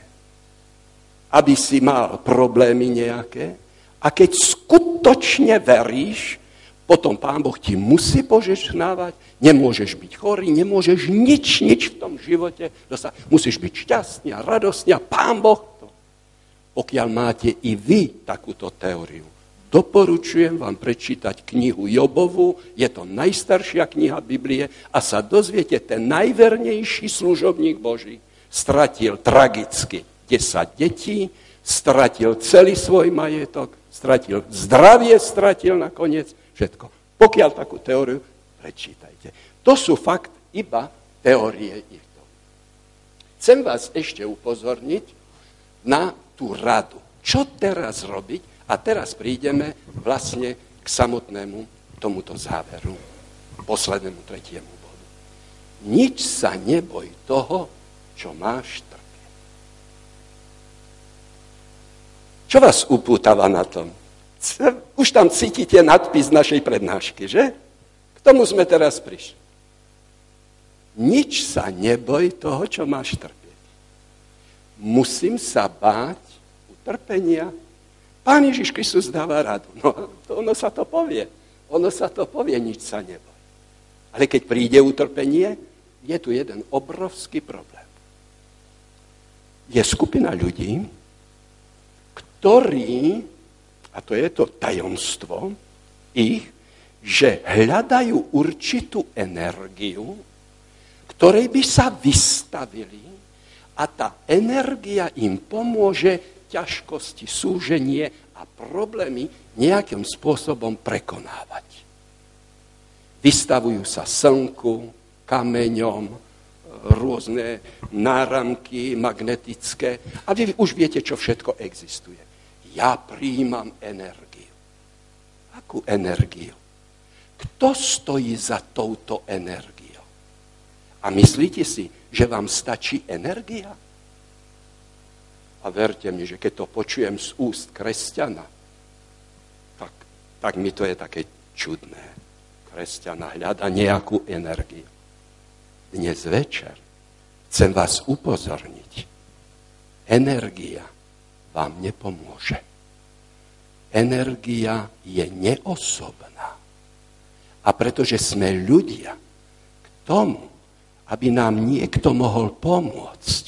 aby si mal problémy nejaké a keď skutočne veríš, potom Pán Boh ti musí požehnávať, nemôžeš byť chorý, nemôžeš nič, nič v tom živote dostať. Musíš byť šťastný a radostný a Pán Boh to. Pokiaľ máte i vy takúto teóriu, doporučujem vám prečítať knihu Jobovu, je to najstaršia kniha Biblie a sa dozviete, ten najvernejší služobník Boží stratil tragicky 10 detí, stratil celý svoj majetok, stratil zdravie, stratil nakoniec všetko. Pokiaľ takú teóriu, prečítajte. To sú fakt iba teórie to. Chcem vás ešte upozorniť na tú radu. Čo teraz robiť? A teraz prídeme vlastne k samotnému tomuto záveru, poslednému tretiemu bodu. Nič sa neboj toho, čo máš trpieť. Čo vás upútava na tom? Už tam cítite nadpis našej prednášky, že? K tomu sme teraz prišli. Nič sa neboj toho, čo máš trpieť. Musím sa báť utrpenia. Pán Ježiš Kristus dáva radu. No, to ono sa to povie. Ono sa to povie, nič sa neboj. Ale keď príde utrpenie, je tu jeden obrovský problém. Je skupina ľudí, ktorí, a to je to tajomstvo, ich, že hľadajú určitú energiu, ktorej by sa vystavili a tá energia im pomôže ťažkosti, súženie a problémy nejakým spôsobom prekonávať. Vystavujú sa slnku, kameňom, rôzne náramky magnetické a vy už viete, čo všetko existuje. Ja príjmam energiu. Akú energiu? Kto stojí za touto energiou? A myslíte si, že vám stačí energia? A verte mi, že keď to počujem z úst kresťana, tak, tak mi to je také čudné. Kresťana hľada nejakú energiu. Dnes večer chcem vás upozorniť. Energia vám nepomôže. Energia je neosobná. A pretože sme ľudia, k tomu aby nám niekto mohol pomôcť,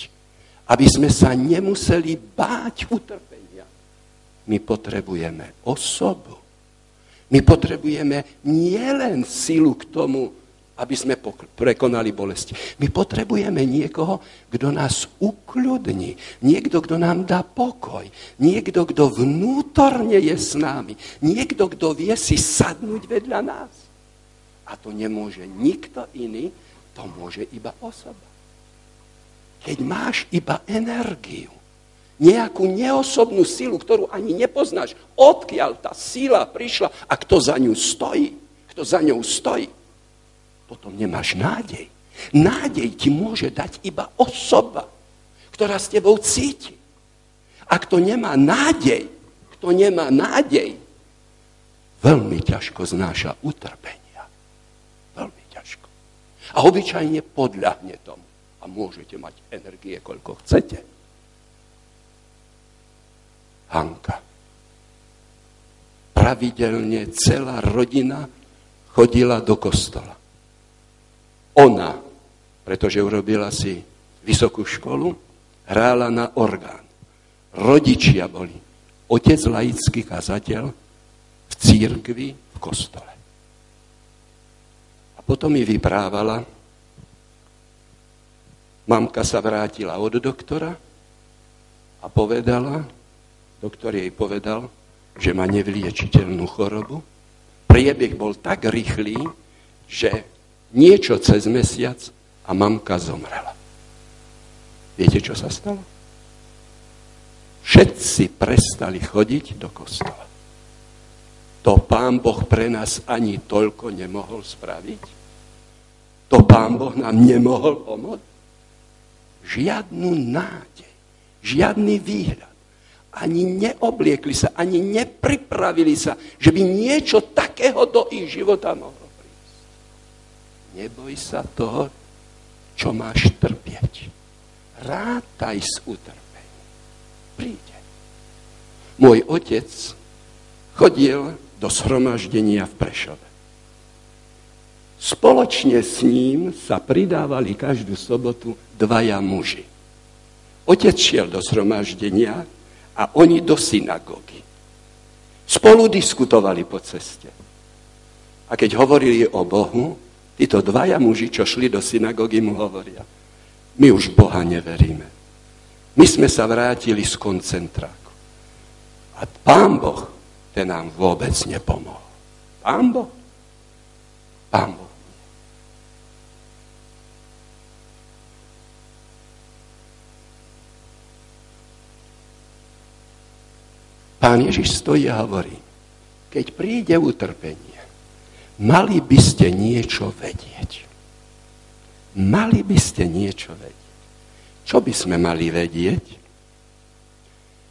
aby sme sa nemuseli báť utrpenia. My potrebujeme osobu. My potrebujeme nielen silu k tomu, aby sme prekonali bolesti. My potrebujeme niekoho, kto nás ukľudní. Niekto, kto nám dá pokoj. Niekto, kto vnútorne je s nami. Niekto, kto vie si sadnúť vedľa nás. A to nemôže nikto iný, to môže iba osoba. Keď máš iba energiu, nejakú neosobnú silu, ktorú ani nepoznáš, odkiaľ tá sila prišla a kto za ňu stojí, kto za ňou stojí, potom nemáš nádej. Nádej ti môže dať iba osoba, ktorá s tebou cíti. A kto nemá nádej, kto nemá nádej, veľmi ťažko znáša utrpenie. A obyčajne podľahne tomu. A môžete mať energie, koľko chcete. Hanka. Pravidelne celá rodina chodila do kostola. Ona, pretože urobila si vysokú školu, hrála na orgán. Rodičia boli. Otec laický kazateľ v církvi, v kostole. Potom mi vyprávala, mamka sa vrátila od doktora a povedala, doktor jej povedal, že má nevyliečiteľnú chorobu. Priebeh bol tak rýchly, že niečo cez mesiac a mamka zomrela. Viete, čo sa stalo? Všetci prestali chodiť do kostola. To pán Boh pre nás ani toľko nemohol spraviť? To pán Boh nám nemohol pomôcť. Žiadnu nádej, žiadny výhľad. Ani neobliekli sa, ani nepripravili sa, že by niečo takého do ich života mohlo. Neboj sa toho, čo máš trpieť. Rátaj s utrpením. Príde. Môj otec chodil do shromaždenia v Prešove. Spoločne s ním sa pridávali každú sobotu dvaja muži. Otec šiel do zhromaždenia a oni do synagógy. Spolu diskutovali po ceste. A keď hovorili o Bohu, títo dvaja muži, čo šli do synagógy, mu hovoria, my už Boha neveríme. My sme sa vrátili z koncentráku. A pán Boh, ten nám vôbec nepomohol. Pán Boh? Pán Boh. Pán Ježiš stojí a hovorí, keď príde utrpenie, Mali by ste niečo vedieť. Mali by ste niečo vedieť. Čo by sme mali vedieť?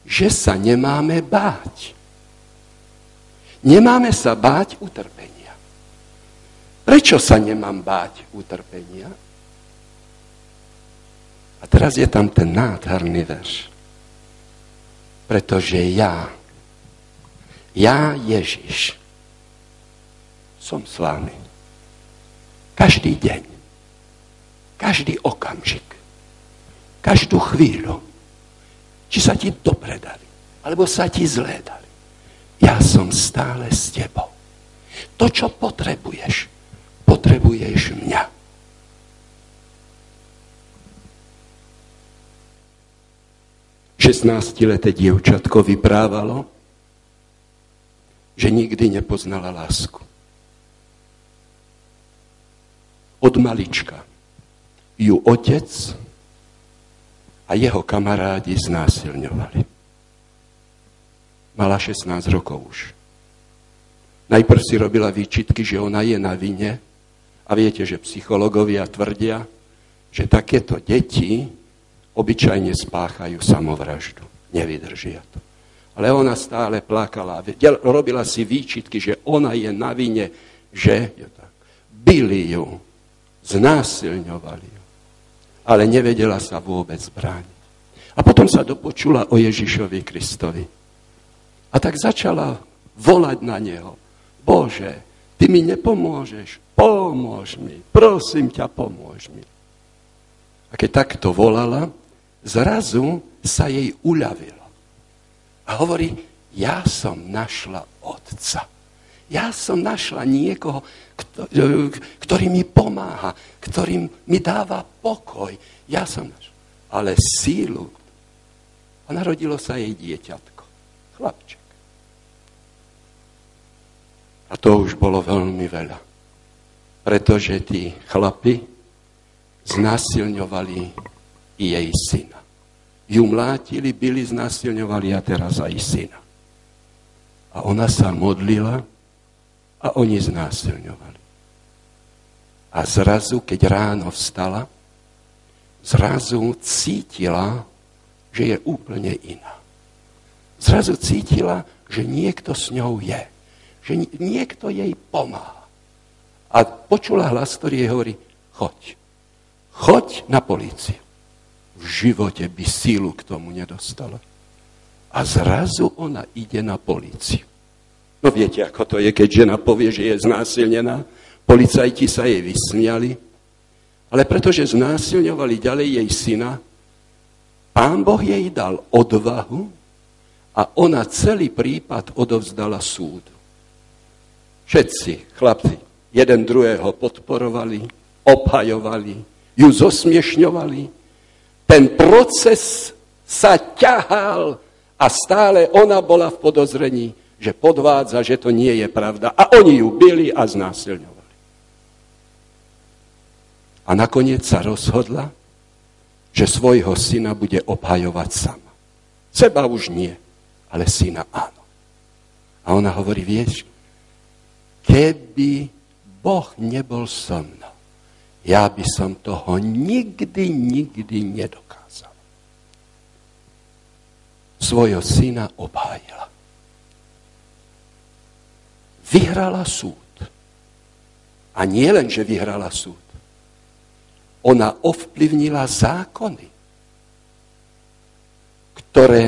Že sa nemáme báť. Nemáme sa báť utrpenia. Prečo sa nemám báť utrpenia? A teraz je tam ten nádherný verš. Pretože ja, ja Ježiš, som s vámi. Každý deň. Každý okamžik. Každú chvíľu. Či sa ti dobre dali, alebo sa ti zlé dali. Ja som stále s tebou. To, čo potrebuješ, potrebuješ mňa. Šestnáctileté dievčatko vyprávalo, že nikdy nepoznala lásku. Od malička ju otec a jeho kamarádi znásilňovali. Mala 16 rokov už. Najprv si robila výčitky, že ona je na vine a viete, že psychológovia tvrdia, že takéto deti obyčajne spáchajú samovraždu. Nevydržia to. Ale ona stále plakala. Robila si výčitky, že ona je na vine, že byli ju, znásilňovali ju ale nevedela sa vôbec brániť. A potom sa dopočula o Ježišovi Kristovi. A tak začala volať na neho. Bože, ty mi nepomôžeš, pomôž mi, prosím ťa, pomôž mi. A keď takto volala, zrazu sa jej uľavilo. A hovorí, ja som našla otca. Ja som našla niekoho, ktorý mi pomáha, ktorý mi dáva pokoj. Ja som. Ale sílu. A narodilo sa jej dieťatko. Chlapček. A to už bolo veľmi veľa. Pretože tí chlapi znásilňovali i jej syna. Ju mlátili, byli, znásilňovali a teraz aj syna. A ona sa modlila, a oni znásilňovali. A zrazu, keď ráno vstala, zrazu cítila, že je úplne iná. Zrazu cítila, že niekto s ňou je. Že niekto jej pomáha. A počula hlas, ktorý jej hovorí, choď. Choď na políciu. V živote by sílu k tomu nedostala. A zrazu ona ide na políciu. No viete, ako to je, keď žena povie, že je znásilnená. Policajti sa jej vysmiali. Ale pretože znásilňovali ďalej jej syna, pán Boh jej dal odvahu a ona celý prípad odovzdala súdu. Všetci chlapci jeden druhého podporovali, obhajovali, ju zosmiešňovali. Ten proces sa ťahal a stále ona bola v podozrení že podvádza, že to nie je pravda. A oni ju byli a znásilňovali. A nakoniec sa rozhodla, že svojho syna bude obhajovať sama. Seba už nie, ale syna áno. A ona hovorí, vieš, keby Boh nebol so mnou, ja by som toho nikdy, nikdy nedokázal. Svojho syna obhájila vyhrala súd. A nie len, že vyhrala súd. Ona ovplyvnila zákony, ktoré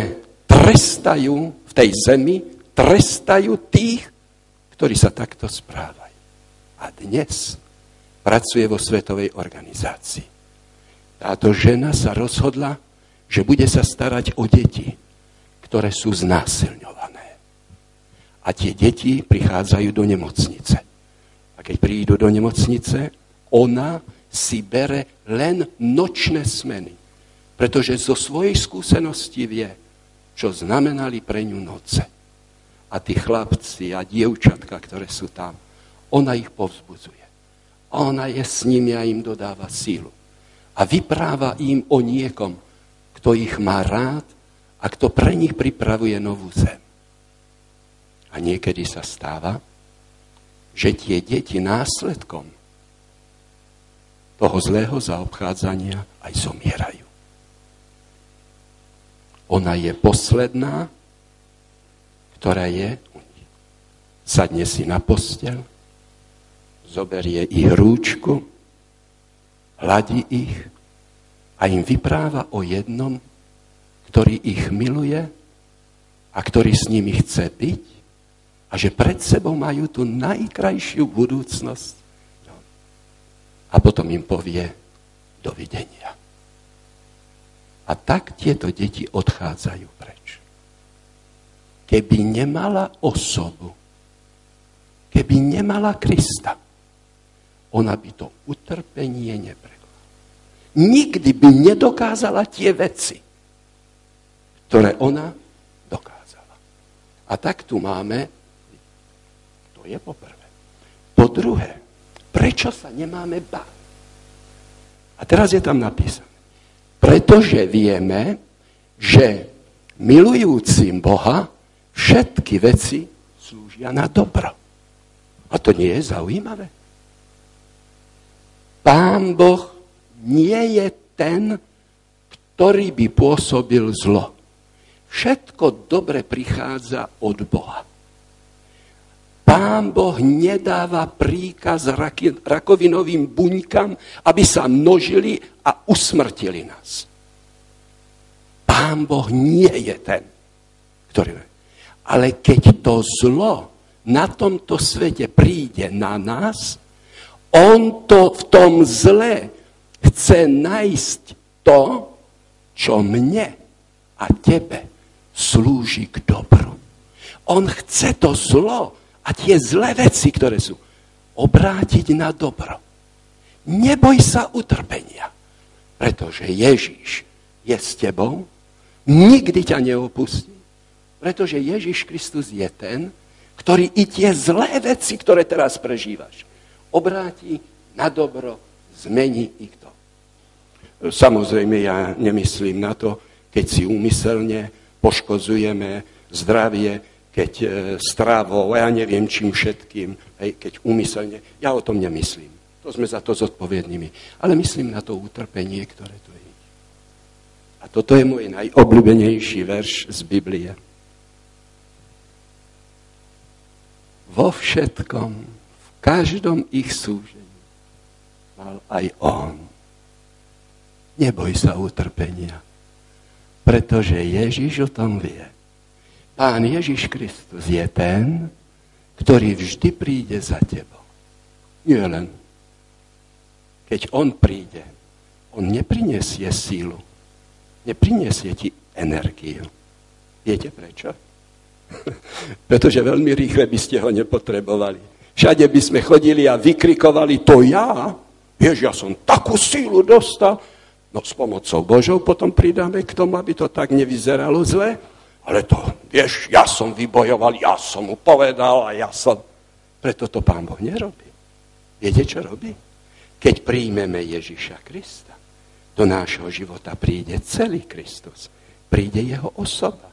trestajú v tej zemi, trestajú tých, ktorí sa takto správajú. A dnes pracuje vo Svetovej organizácii. Táto žena sa rozhodla, že bude sa starať o deti, ktoré sú znásilňované. A tie deti prichádzajú do nemocnice. A keď prídu do nemocnice, ona si bere len nočné smeny. Pretože zo svojej skúsenosti vie, čo znamenali pre ňu noce. A tí chlapci a dievčatka, ktoré sú tam, ona ich povzbudzuje. Ona je s nimi a im dodáva sílu. A vypráva im o niekom, kto ich má rád a kto pre nich pripravuje novú zem. A niekedy sa stáva, že tie deti následkom toho zlého zaobchádzania aj zomierajú. Ona je posledná, ktorá je u nich. Sadne si na postel, zoberie ich rúčku, hladí ich a im vypráva o jednom, ktorý ich miluje a ktorý s nimi chce byť a že pred sebou majú tú najkrajšiu budúcnosť. A potom im povie dovidenia. A tak tieto deti odchádzajú preč. Keby nemala osobu, keby nemala Krista, ona by to utrpenie neprekla. Nikdy by nedokázala tie veci, ktoré ona dokázala. A tak tu máme to je poprvé. Po druhé, prečo sa nemáme báť? A teraz je tam napísané. Pretože vieme, že milujúcim Boha všetky veci slúžia na dobro. A to nie je zaujímavé. Pán Boh nie je ten, ktorý by pôsobil zlo. Všetko dobre prichádza od Boha. Pán Boh nedáva príkaz rakovinovým buňkam, aby sa množili a usmrtili nás. Pán Boh nie je ten, ktorý... Ale keď to zlo na tomto svete príde na nás, on to v tom zle chce nájsť to, čo mne a tebe slúži k dobru. On chce to zlo, a tie zlé veci, ktoré sú, obrátiť na dobro. Neboj sa utrpenia, pretože Ježíš je s tebou, nikdy ťa neopustí, pretože Ježíš Kristus je ten, ktorý i tie zlé veci, ktoré teraz prežívaš, obráti na dobro, zmení ich to. Samozrejme, ja nemyslím na to, keď si úmyselne poškozujeme zdravie keď e, strávou, ja neviem čím všetkým, hej, keď úmyselne. Ja o tom nemyslím. To sme za to zodpovednými. Ale myslím na to utrpenie, ktoré tu je. A toto je môj najobľúbenejší verš z Biblie. Vo všetkom, v každom ich súžení mal aj on. Neboj sa utrpenia, pretože Ježiš o tom vie. Pán Ježiš Kristus je ten, ktorý vždy príde za tebou. Nie len. Keď on príde, on neprinesie sílu, neprinesie ti energiu. Viete prečo? Pretože veľmi rýchle by ste ho nepotrebovali. Všade by sme chodili a vykrikovali, to ja, vieš, ja som takú sílu dostal. No s pomocou Božou potom pridáme k tomu, aby to tak nevyzeralo zle. Ale to, vieš, ja som vybojoval, ja som mu povedal a ja som... Preto to pán Boh nerobí. Viete, čo robí? Keď príjmeme Ježiša Krista, do nášho života príde celý Kristus. Príde jeho osoba.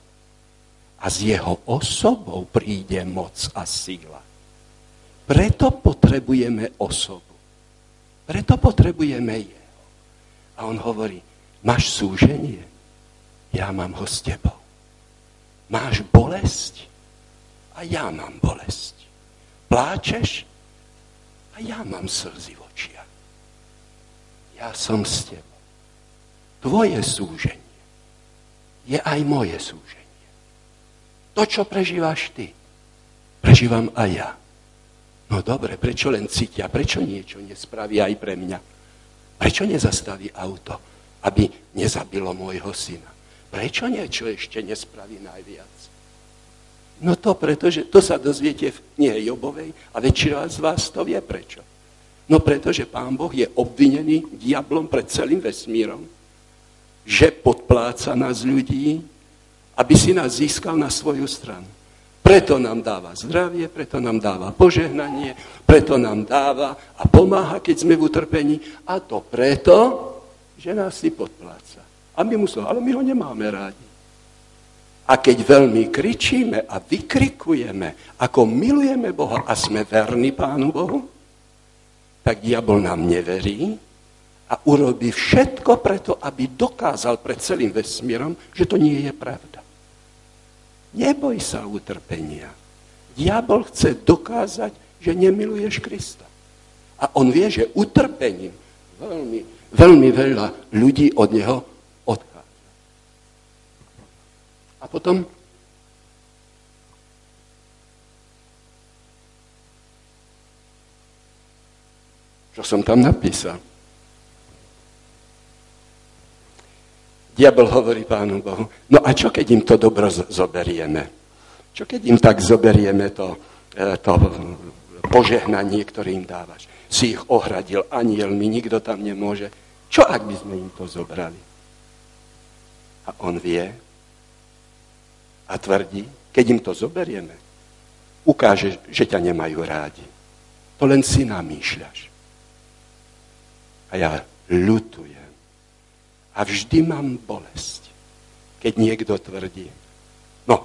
A z jeho osobou príde moc a síla. Preto potrebujeme osobu. Preto potrebujeme jeho. A on hovorí, máš súženie? Ja mám ho s tebou. Máš bolesť? A ja mám bolesť. Pláčeš? A ja mám slzy v očiach. Ja som s tebou. Tvoje súženie je aj moje súženie. To, čo prežívaš ty, prežívam aj ja. No dobre, prečo len cítia? Prečo niečo nespraví aj pre mňa? Prečo nezastaví auto, aby nezabilo môjho syna? Prečo niečo ešte nespraví najviac? No to preto, že to sa dozviete v knihe Jobovej a väčšina z vás to vie prečo. No pretože pán Boh je obvinený diablom pred celým vesmírom, že podpláca nás ľudí, aby si nás získal na svoju stranu. Preto nám dáva zdravie, preto nám dáva požehnanie, preto nám dáva a pomáha, keď sme v utrpení. A to preto, že nás si podpláca. A my musel, ale my ho nemáme rádi. A keď veľmi kričíme a vykrikujeme, ako milujeme Boha a sme verní Pánu Bohu, tak diabol nám neverí a urobí všetko preto, aby dokázal pred celým vesmírom, že to nie je pravda. Neboj sa utrpenia. Diabol chce dokázať, že nemiluješ Krista. A on vie, že utrpením veľmi, veľmi veľa ľudí od neho odchádza. A potom čo som tam napísal. Diabol hovorí Pánu Bohu, no a čo keď im to dobro zoberieme? Čo keď im tak zoberieme to, e, to požehnanie, ktoré im dávaš? Si ich ohradil anielmi, nikto tam nemôže. Čo ak by sme im to zobrali? A on vie a tvrdí, keď im to zoberieme, ukáže, že ťa nemajú rádi. To len si namýšľaš. A ja ľutujem a vždy mám bolesť, keď niekto tvrdí, no,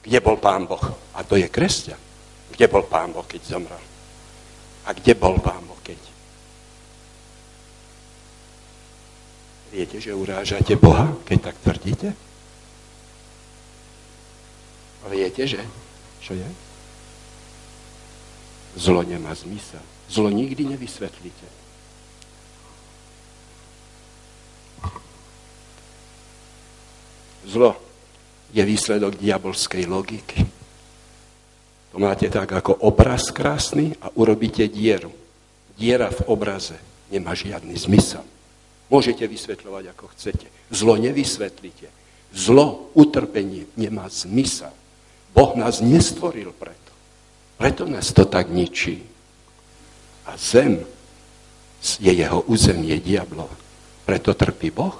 kde bol pán Boh? A to je kresťan. Kde bol pán Boh, keď zomrel? A kde bol pán Boh, keď? Viete, že urážate Boha, keď tak tvrdíte? Viete, že? Čo je? Zlo nemá zmysel. Zlo nikdy nevysvetlíte. Zlo je výsledok diabolskej logiky. To máte tak ako obraz krásny a urobíte dieru. Diera v obraze nemá žiadny zmysel. Môžete vysvetľovať, ako chcete. Zlo nevysvetlíte. Zlo, utrpenie nemá zmysel. Boh nás nestvoril preto. Preto nás to tak ničí. A zem je jeho územie diablov. Preto trpí Boh,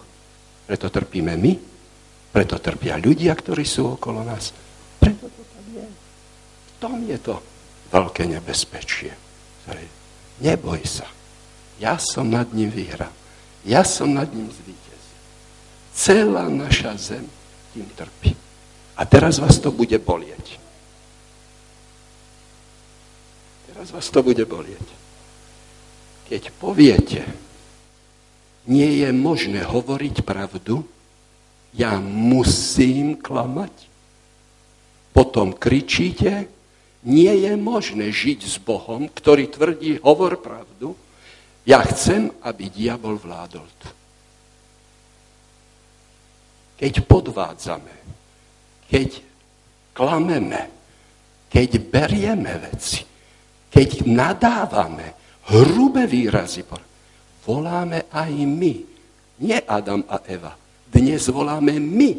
preto trpíme my, preto trpia ľudia, ktorí sú okolo nás. Preto to tak je. V tom je to veľké nebezpečie. Neboj sa. Ja som nad ním vyhral. Ja som nad ním zvíťaz. Celá naša zem tým trpí. A teraz vás to bude bolieť. Teraz vás to bude bolieť. Keď poviete, nie je možné hovoriť pravdu, ja musím klamať. Potom kričíte, nie je možné žiť s Bohom, ktorý tvrdí, hovor pravdu. Ja chcem, aby diabol vládol. Keď podvádzame, keď klameme, keď berieme veci, keď nadávame, hrubé výrazy, voláme aj my, nie Adam a Eva, dnes voláme my,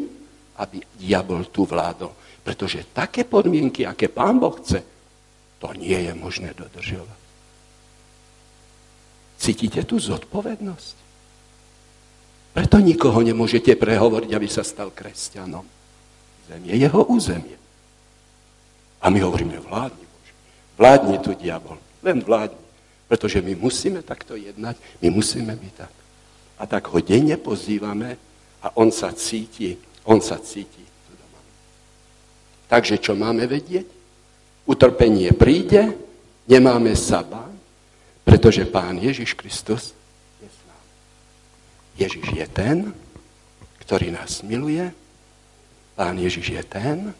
aby diabol tu vládol. Pretože také podmienky, aké pán Boh chce, to nie je možné dodržovať. Cítite tú zodpovednosť? Preto nikoho nemôžete prehovoriť, aby sa stal kresťanom. Zem je jeho územie. A my hovoríme, vládni Bože. Vládni tu diabol. Len vládni. Pretože my musíme takto jednať, my musíme byť tak. A tak ho denne pozývame, a on sa cíti, on sa cíti. Takže čo máme vedieť? Utrpenie príde, nemáme sa báť, pretože Pán Ježiš Kristus je s nami. Ježiš je ten, ktorý nás miluje, Pán Ježiš je ten,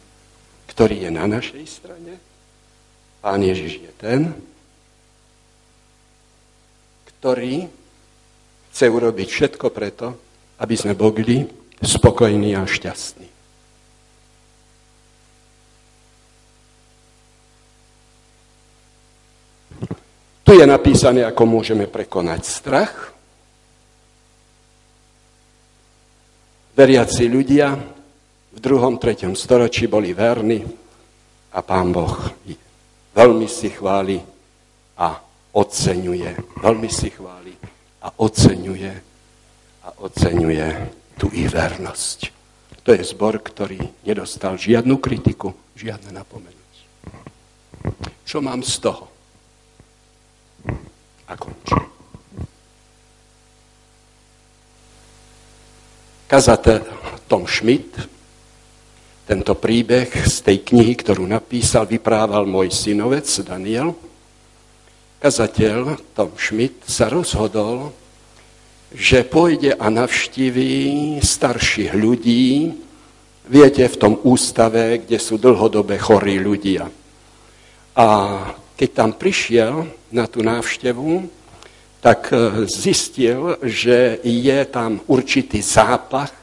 ktorý je na našej strane, Pán Ježiš je ten, ktorý chce urobiť všetko preto, aby sme boli spokojní a šťastní. Tu je napísané, ako môžeme prekonať strach. Veriaci ľudia v druhom, treťom storočí boli verní a pán Boh veľmi si chváli a oceňuje. Veľmi si chváli a oceňuje a oceňuje tú ich vernosť. To je zbor, ktorý nedostal žiadnu kritiku, žiadne napomenutie. Čo mám z toho? A končím. Kazateľ Tom Schmidt, tento príbeh z tej knihy, ktorú napísal, vyprával môj synovec Daniel. Kazateľ Tom Schmidt sa rozhodol, že pôjde a navštíví starších ľudí, viete, v tom ústave, kde sú dlhodobé chorí ľudia. A keď tam prišiel na tú návštevu, tak e, zistil, že je tam určitý zápach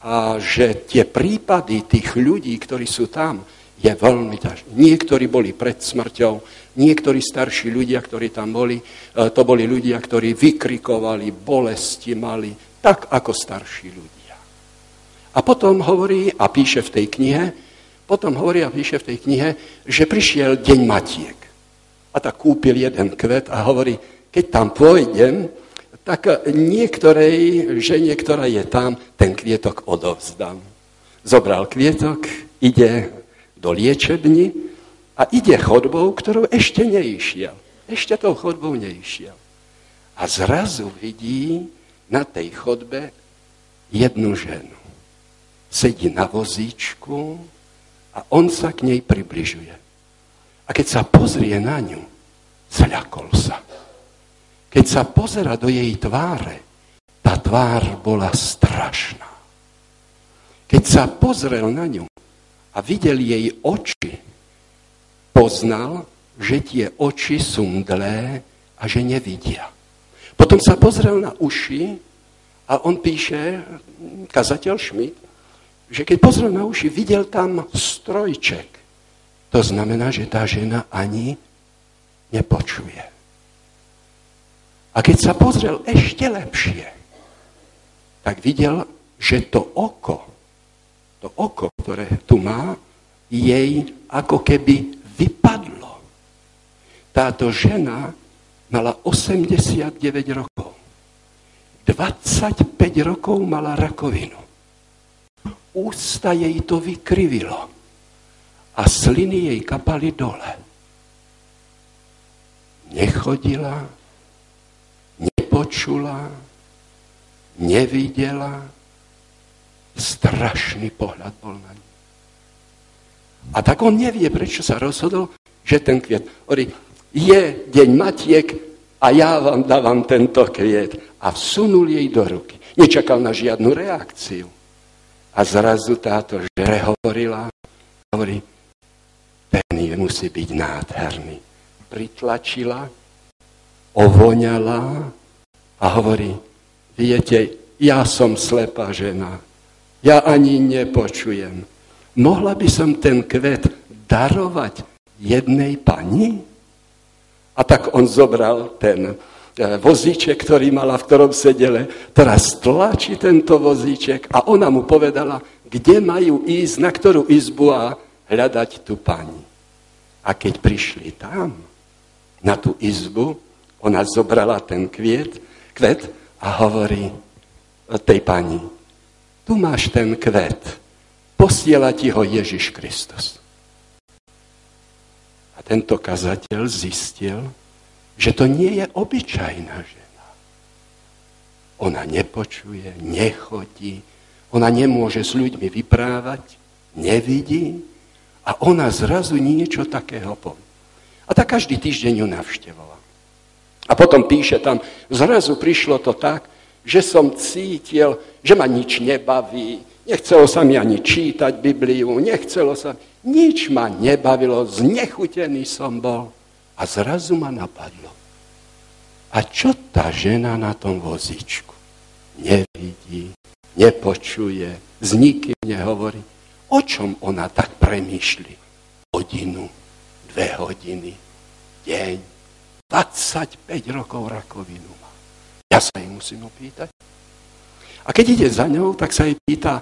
a že tie prípady tých ľudí, ktorí sú tam, je veľmi ťažké. Niektorí boli pred smrťou, niektorí starší ľudia, ktorí tam boli, e, to boli ľudia, ktorí vykrikovali, bolesti mali, tak ako starší ľudia. A potom hovorí a píše v tej knihe, potom hovorí a píše v tej knihe, že prišiel deň Matiek. A tak kúpil jeden kvet a hovorí, keď tam pôjdem, tak niektorej žene, ktorá je tam, ten kvietok odovzdám. Zobral kvietok, ide do liečebny a ide chodbou, ktorou ešte neišiel. Ešte tou chodbou neišiel. A zrazu vidí na tej chodbe jednu ženu. Sedí na vozíčku a on sa k nej približuje. A keď sa pozrie na ňu, zľakol sa. Keď sa pozera do jej tváre, tá tvár bola strašná. Keď sa pozrel na ňu a videl jej oči, poznal, že tie oči sú mdlé a že nevidia. Potom sa pozrel na uši a on píše, kazateľ Schmidt, že keď pozrel na uši, videl tam strojček. To znamená, že tá žena ani nepočuje. A keď sa pozrel ešte lepšie, tak videl, že to oko, to oko, ktoré tu má, jej ako keby vypadlo. Táto žena mala 89 rokov. 25 rokov mala rakovinu. Ústa jej to vykrivilo a sliny jej kapali dole. Nechodila, nepočula, nevidela. Strašný pohľad bol na ňu. A tak on nevie, prečo sa rozhodol, že ten kviet. Hovorí, je deň matiek a ja vám dávam tento kviet. A vsunul jej do ruky. Nečakal na žiadnu reakciu. A zrazu táto žere hovorila, hovorí, ten musí byť nádherný. Pritlačila, ovoňala a hovorí, viete, ja som slepá žena, ja ani nepočujem. Mohla by som ten kvet darovať jednej pani? A tak on zobral ten e, vozíček, ktorý mala, v ktorom sedele, teraz tlačí tento vozíček a ona mu povedala, kde majú ísť, na ktorú izbu a hľadať tú pani. A keď prišli tam, na tú izbu, ona zobrala ten kviet, kvet a hovorí tej pani, tu máš ten kvet, posiela ti ho Ježiš Kristus. A tento kazateľ zistil, že to nie je obyčajná žena. Ona nepočuje, nechodí, ona nemôže s ľuďmi vyprávať, nevidí a ona zrazu niečo takého povie. A tak každý týždeň ju navštevoval. A potom píše tam, zrazu prišlo to tak, že som cítil, že ma nič nebaví, nechcelo sa mi ani čítať Bibliu, nechcelo sa, nič ma nebavilo, znechutený som bol. A zrazu ma napadlo. A čo tá žena na tom vozíčku? Nevidí, nepočuje, s nikým nehovorí. O čom ona tak premýšli? Hodinu, dve hodiny, deň, 25 rokov rakovinu má. Ja sa jej musím opýtať. A keď ide za ňou, tak sa jej pýta,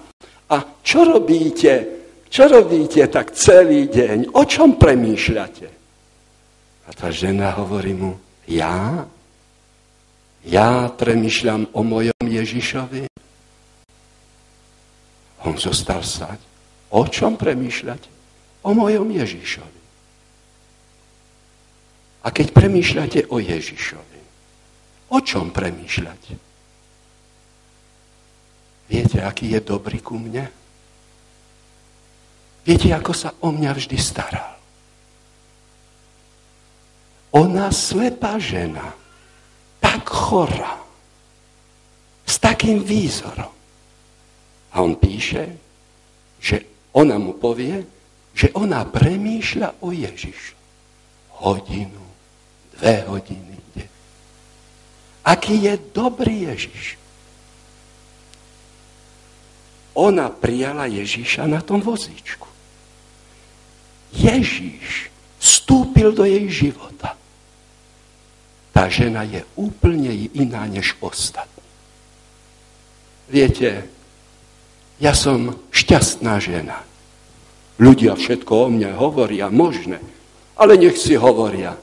a čo robíte? Čo robíte tak celý deň? O čom premýšľate? A tá žena hovorí mu, ja? Ja premýšľam o mojom Ježišovi? On zostal stať. O čom premýšľať? O mojom Ježišovi. A keď premýšľate o Ježišovi, o čom premýšľate? Viete, aký je dobrý ku mne? Viete, ako sa o mňa vždy staral? Ona slepá žena, tak chorá, s takým výzorom. A on píše, že ona mu povie, že ona premýšľa o Ježišu. Hodinu, dve hodiny. Aký je dobrý Ježiš. Ona prijala Ježiša na tom vozíčku. Ježíš vstúpil do jej života. Tá žena je úplne iná než ostatní. Viete, ja som šťastná žena. Ľudia všetko o mne hovoria, možné, ale nech si hovoria,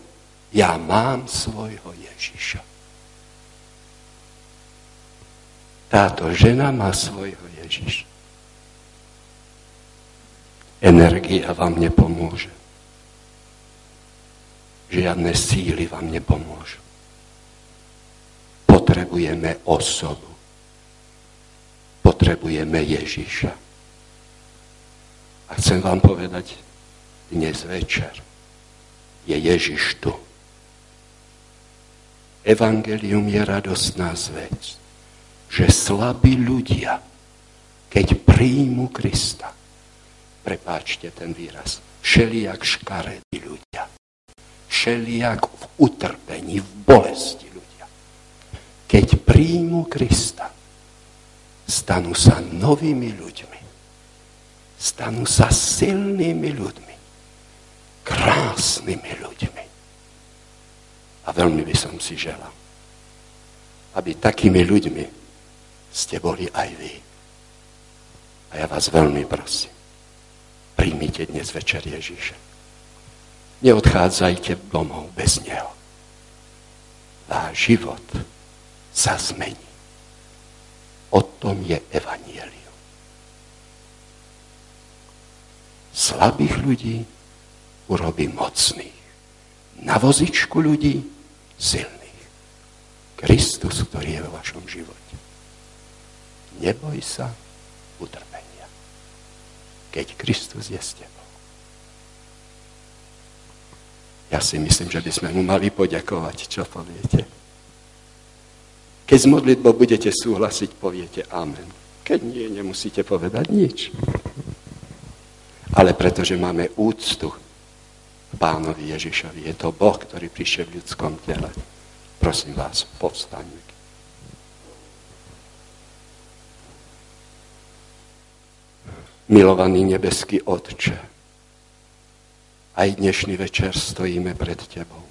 ja mám svojho Ježiša. Táto žena má svojho Ježiša energia vám nepomôže. Žiadne síly vám nepomôžu. Potrebujeme osobu. Potrebujeme Ježiša. A chcem vám povedať, dnes večer je Ježiš tu. Evangelium je radostná zvec, že slabí ľudia, keď príjmu Krista, prepáčte ten výraz, šeliak škaredí ľudia. Šeliak v utrpení, v bolesti ľudia. Keď príjmu Krista, stanú sa novými ľuďmi. Stanú sa silnými ľuďmi. Krásnymi ľuďmi. A veľmi by som si želal, aby takými ľuďmi ste boli aj vy. A ja vás veľmi prosím, Príjmite dnes večer Ježíša. Neodchádzajte domov bez Neho. Váš život sa zmení. O tom je evanielium. Slabých ľudí urobí mocných. Na vozičku ľudí silných. Kristus, ktorý je vo vašom živote. Neboj sa utrpenia keď Kristus je s tebou. Ja si myslím, že by sme mu mali poďakovať, čo poviete. Keď s modlitbou budete súhlasiť, poviete amen. Keď nie, nemusíte povedať nič. Ale pretože máme úctu pánovi Ježišovi, je to Boh, ktorý prišiel v ľudskom tele. Prosím vás, povstaňme. Milovaný nebeský Otče, aj dnešný večer stojíme pred Tebou.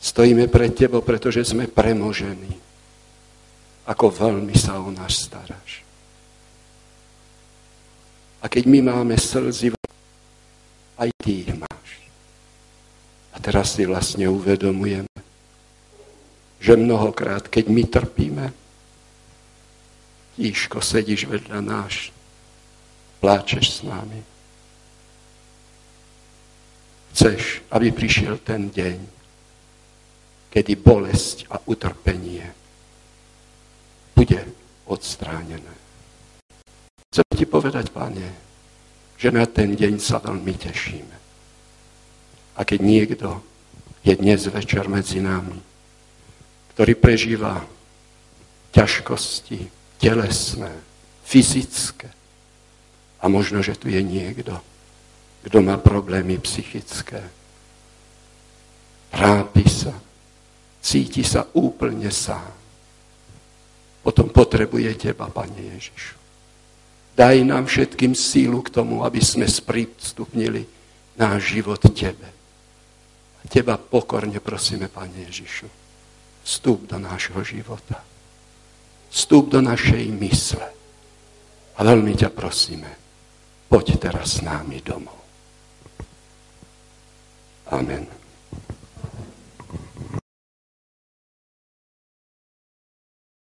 Stojíme pred Tebou, pretože sme premožení. Ako veľmi sa o nás staráš. A keď my máme slzy, aj Ty ich máš. A teraz si vlastne uvedomujeme, že mnohokrát, keď my trpíme, tížko sedíš vedľa náš, pláčeš s nami. Chceš, aby prišiel ten deň, kedy bolesť a utrpenie bude odstránené. Chcem ti povedať, Pane, že na ten deň sa veľmi tešíme. A keď niekto je dnes večer medzi nami, ktorý prežíva ťažkosti telesné, fyzické, a možno, že tu je niekto, kto má problémy psychické. Trápi sa. Cíti sa úplne sám. Potom potrebuje teba, Pane Ježišu. Daj nám všetkým sílu k tomu, aby sme sprístupnili náš život Tebe. A Teba pokorne prosíme, Pane Ježišu, vstúp do nášho života. Vstúp do našej mysle. A veľmi ťa prosíme, poď teraz s námi domov. Amen.